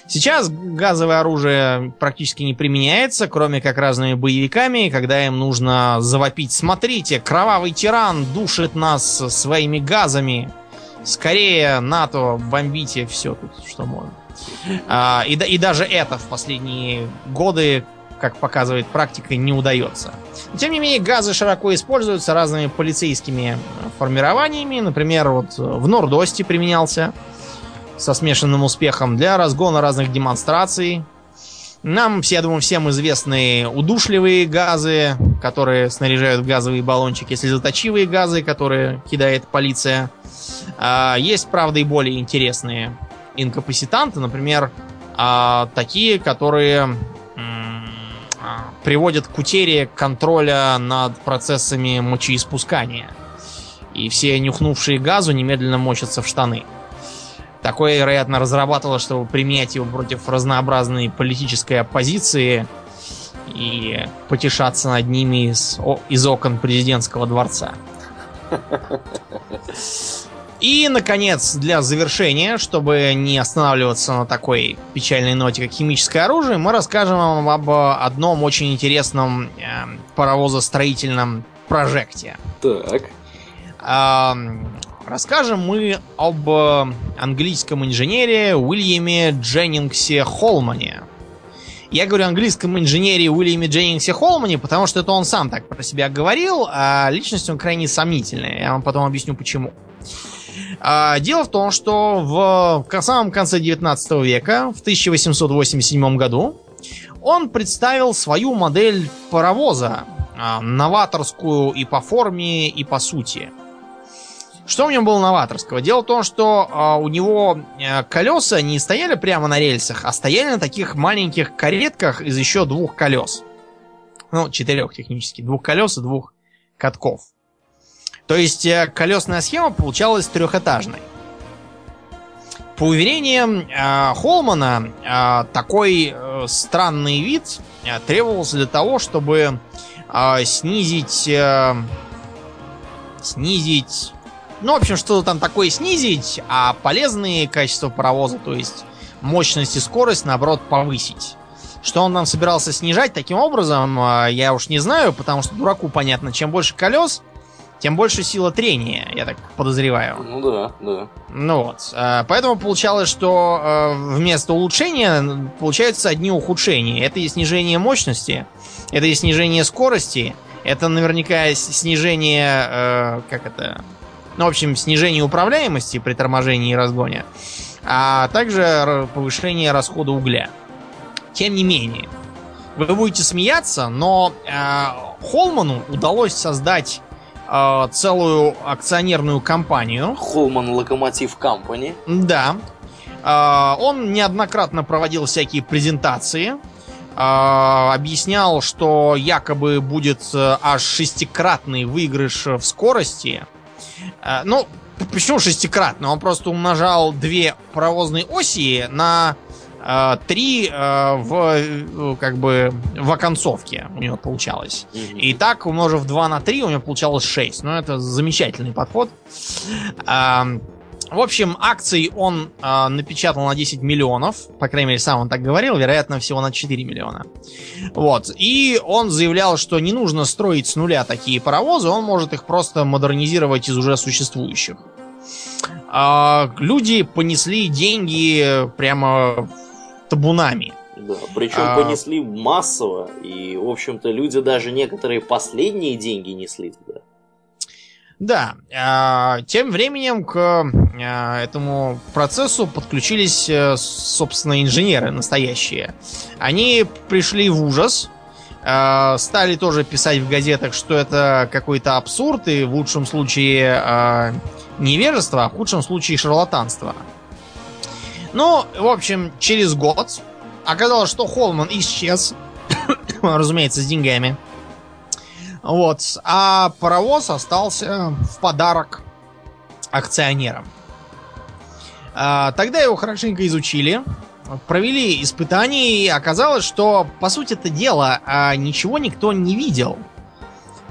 Сейчас газовое оружие практически не применяется, кроме как разными боевиками, когда им нужно завопить «Смотрите, кровавый тиран душит нас своими газами! Скорее, НАТО, бомбите все тут, что можно!» а, и, и даже это в последние годы, как показывает практика, не удается. Но, тем не менее, газы широко используются разными полицейскими формированиями. Например, вот в Нордосте применялся со смешанным успехом для разгона разных демонстраций. Нам, я думаю, всем известны удушливые газы, которые снаряжают газовые баллончики, слезоточивые газы, которые кидает полиция. А, есть, правда, и более интересные инкапаситанты, например, а, такие, которые а, приводят к утере контроля над процессами мочеиспускания. И все нюхнувшие газу немедленно мочатся в штаны. Такое, вероятно, разрабатывалось, чтобы применять его против разнообразной политической оппозиции и потешаться над ними из, из окон президентского дворца. И, наконец, для завершения, чтобы не останавливаться на такой печальной ноте, как химическое оружие, мы расскажем вам об одном очень интересном э, паровозостроительном прожекте. Так. Расскажем мы об э, английском инженере Уильяме Дженнингсе Холмане. Я говорю английском инженере Уильяме Дженнингсе Холмане, потому что это он сам так про себя говорил, а личность он крайне сомнительная. Я вам потом объясню почему. А, дело в том, что в самом конце 19 века, в 1887 году, он представил свою модель паровоза, а, новаторскую и по форме, и по сути – что в нем было новаторского? Дело в том, что э, у него э, колеса не стояли прямо на рельсах, а стояли на таких маленьких каретках из еще двух колес. Ну, четырех технически. Двух колес и двух катков. То есть э, колесная схема получалась трехэтажной. По уверениям э, Холмана, э, такой э, странный вид э, требовался для того, чтобы э, снизить... Э, снизить ну, в общем, что там такое снизить, а полезные качества паровоза, то есть мощность и скорость, наоборот, повысить. Что он нам собирался снижать таким образом, а, я уж не знаю, потому что дураку понятно, чем больше колес, тем больше сила трения, я так подозреваю. Ну да, да. Ну вот. А, поэтому получалось, что а, вместо улучшения получаются одни ухудшения. Это и снижение мощности, это и снижение скорости, это наверняка снижение, как это, ну, в общем, снижение управляемости при торможении и разгоне, а также повышение расхода угля. Тем не менее, вы будете смеяться, но э, Холману удалось создать э, целую акционерную компанию. Холман Локомотив Компани. Да. Он неоднократно проводил всякие презентации, объяснял, что якобы будет аж шестикратный выигрыш в скорости. Ну, почему шестикратный? Он просто умножал две паровозные оси на э, три э, в как бы в оконцовке у него получалось. И так, умножив 2 на 3, у него получалось 6. Ну, это замечательный подход. В общем, акций он э, напечатал на 10 миллионов. По крайней мере, сам он так говорил. Вероятно, всего на 4 миллиона. Вот. И он заявлял, что не нужно строить с нуля такие паровозы. Он может их просто модернизировать из уже существующих. Э, люди понесли деньги прямо табунами. Да, причем а... понесли массово. И, в общем-то, люди даже некоторые последние деньги несли туда. Да, э, тем временем к э, этому процессу подключились, э, собственно, инженеры настоящие. Они пришли в ужас, э, стали тоже писать в газетах, что это какой-то абсурд и в лучшем случае невежество, а в худшем случае шарлатанство. Ну, в общем, через год оказалось, что Холман исчез, разумеется, с деньгами. Вот. А паровоз остался в подарок акционерам. А, тогда его хорошенько изучили, провели испытания, и оказалось, что, по сути это дело, а, ничего никто не видел.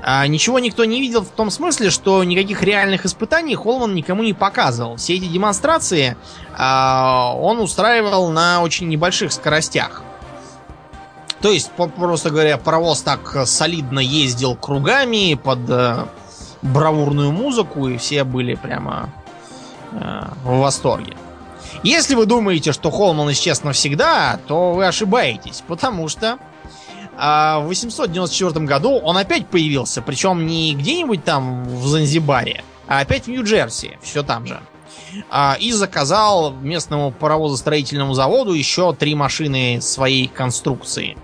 А, ничего никто не видел в том смысле, что никаких реальных испытаний Холман никому не показывал. Все эти демонстрации он устраивал на очень небольших скоростях. То есть, просто говоря, паровоз так солидно ездил кругами под э, бравурную музыку, и все были прямо э, в восторге. Если вы думаете, что Холман исчез навсегда, то вы ошибаетесь, потому что э, в 894 году он опять появился, причем не где-нибудь там в Занзибаре, а опять в Нью-Джерси, все там же. Э, и заказал местному паровозостроительному заводу еще три машины своей конструкции.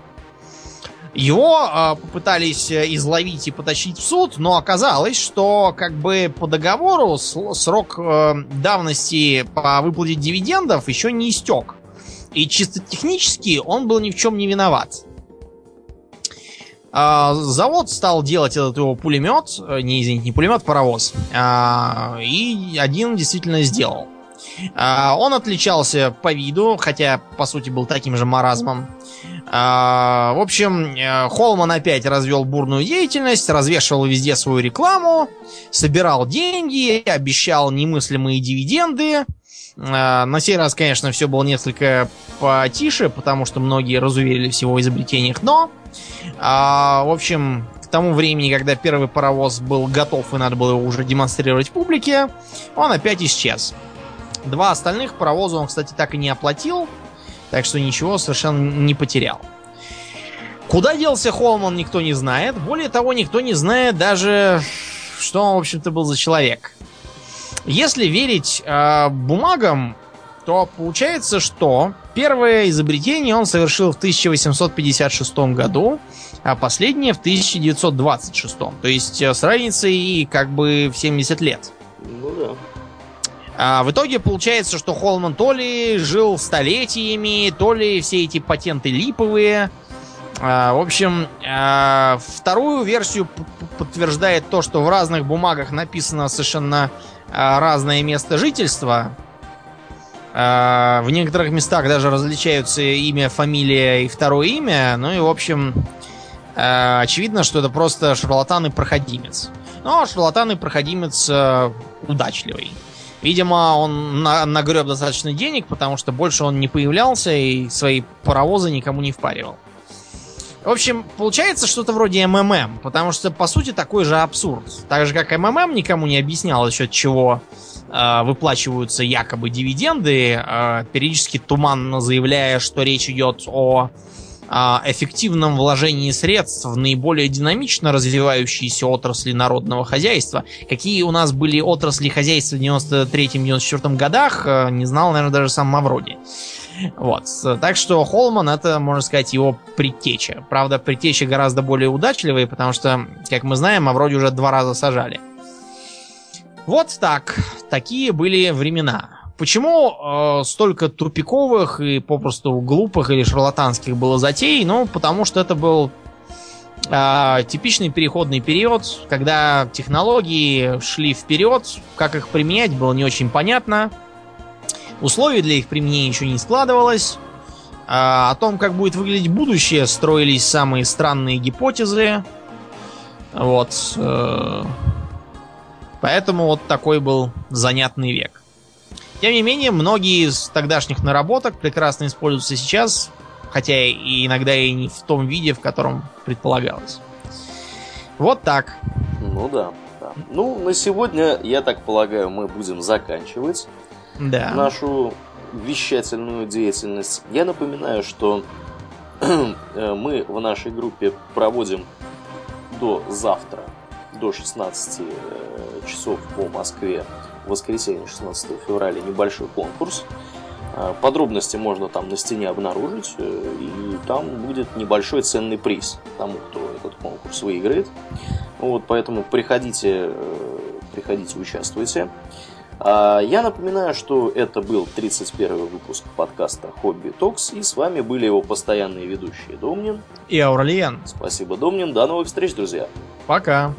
Его э, попытались э, изловить и потащить в суд, но оказалось, что как бы по договору срок э, давности по выплате дивидендов еще не истек. И чисто технически он был ни в чем не виноват. Э, завод стал делать этот его пулемет, э, не извините, не пулемет, паровоз. Э, и один действительно сделал. А, он отличался по виду, хотя по сути был таким же маразмом. А, в общем, э, Холман опять развел бурную деятельность, развешивал везде свою рекламу, собирал деньги, обещал немыслимые дивиденды. А, на сей раз, конечно, все было несколько потише, потому что многие разуверились в его изобретениях, но, в общем, к тому времени, когда первый паровоз был готов и надо было его уже демонстрировать публике, он опять исчез. Два остальных паровоза он, кстати, так и не оплатил, так что ничего совершенно не потерял. Куда делся Холман, никто не знает. Более того, никто не знает даже, что он, в общем-то, был за человек. Если верить э, бумагам, то получается, что первое изобретение он совершил в 1856 году, а последнее в 1926. То есть э, с разницей как бы в 70 лет. Ну да. А в итоге получается, что Холман то ли жил столетиями, то ли все эти патенты липовые. А, в общем, а, вторую версию подтверждает то, что в разных бумагах написано совершенно а, разное место жительства. А, в некоторых местах даже различаются имя, фамилия и второе имя. Ну и, в общем, а, очевидно, что это просто шарлатан и проходимец. Но шарлатан и проходимец удачливый. Видимо, он на нагреб достаточно денег, потому что больше он не появлялся и свои паровозы никому не впаривал. В общем, получается что-то вроде МММ, потому что, по сути, такой же абсурд. Так же, как МММ никому не объяснял, за счет чего э, выплачиваются якобы дивиденды, э, периодически туманно заявляя, что речь идет о эффективном вложении средств в наиболее динамично развивающиеся отрасли народного хозяйства. Какие у нас были отрасли хозяйства в 93-94 годах, э, не знал, наверное, даже сам Мавроди. Вот. Так что Холман это, можно сказать, его предтеча. Правда, предтеча гораздо более удачливый, потому что, как мы знаем, Мавроди уже два раза сажали. Вот так. Такие были времена. Почему э, столько тупиковых и попросту глупых или шарлатанских было затей? Ну, потому что это был э, типичный переходный период, когда технологии шли вперед, как их применять было не очень понятно, условий для их применения еще не складывалось, э, о том, как будет выглядеть будущее, строились самые странные гипотезы, вот. Э, поэтому вот такой был занятный век. Тем не менее, многие из тогдашних наработок прекрасно используются сейчас, хотя и иногда и не в том виде, в котором предполагалось. Вот так. Ну да, да. Ну, на сегодня, я так полагаю, мы будем заканчивать да. нашу вещательную деятельность. Я напоминаю, что мы в нашей группе проводим до завтра, до 16 э, часов по Москве, в воскресенье 16 февраля, небольшой конкурс. Э, подробности можно там на стене обнаружить, э, и там будет небольшой ценный приз тому, кто этот конкурс выиграет. Вот, поэтому приходите, приходите, участвуйте. А, я напоминаю, что это был 31 выпуск подкаста Хобби Токс, и с вами были его постоянные ведущие Домнин и Аурлиен. Спасибо, Домнин. До новых встреч, друзья. Пока.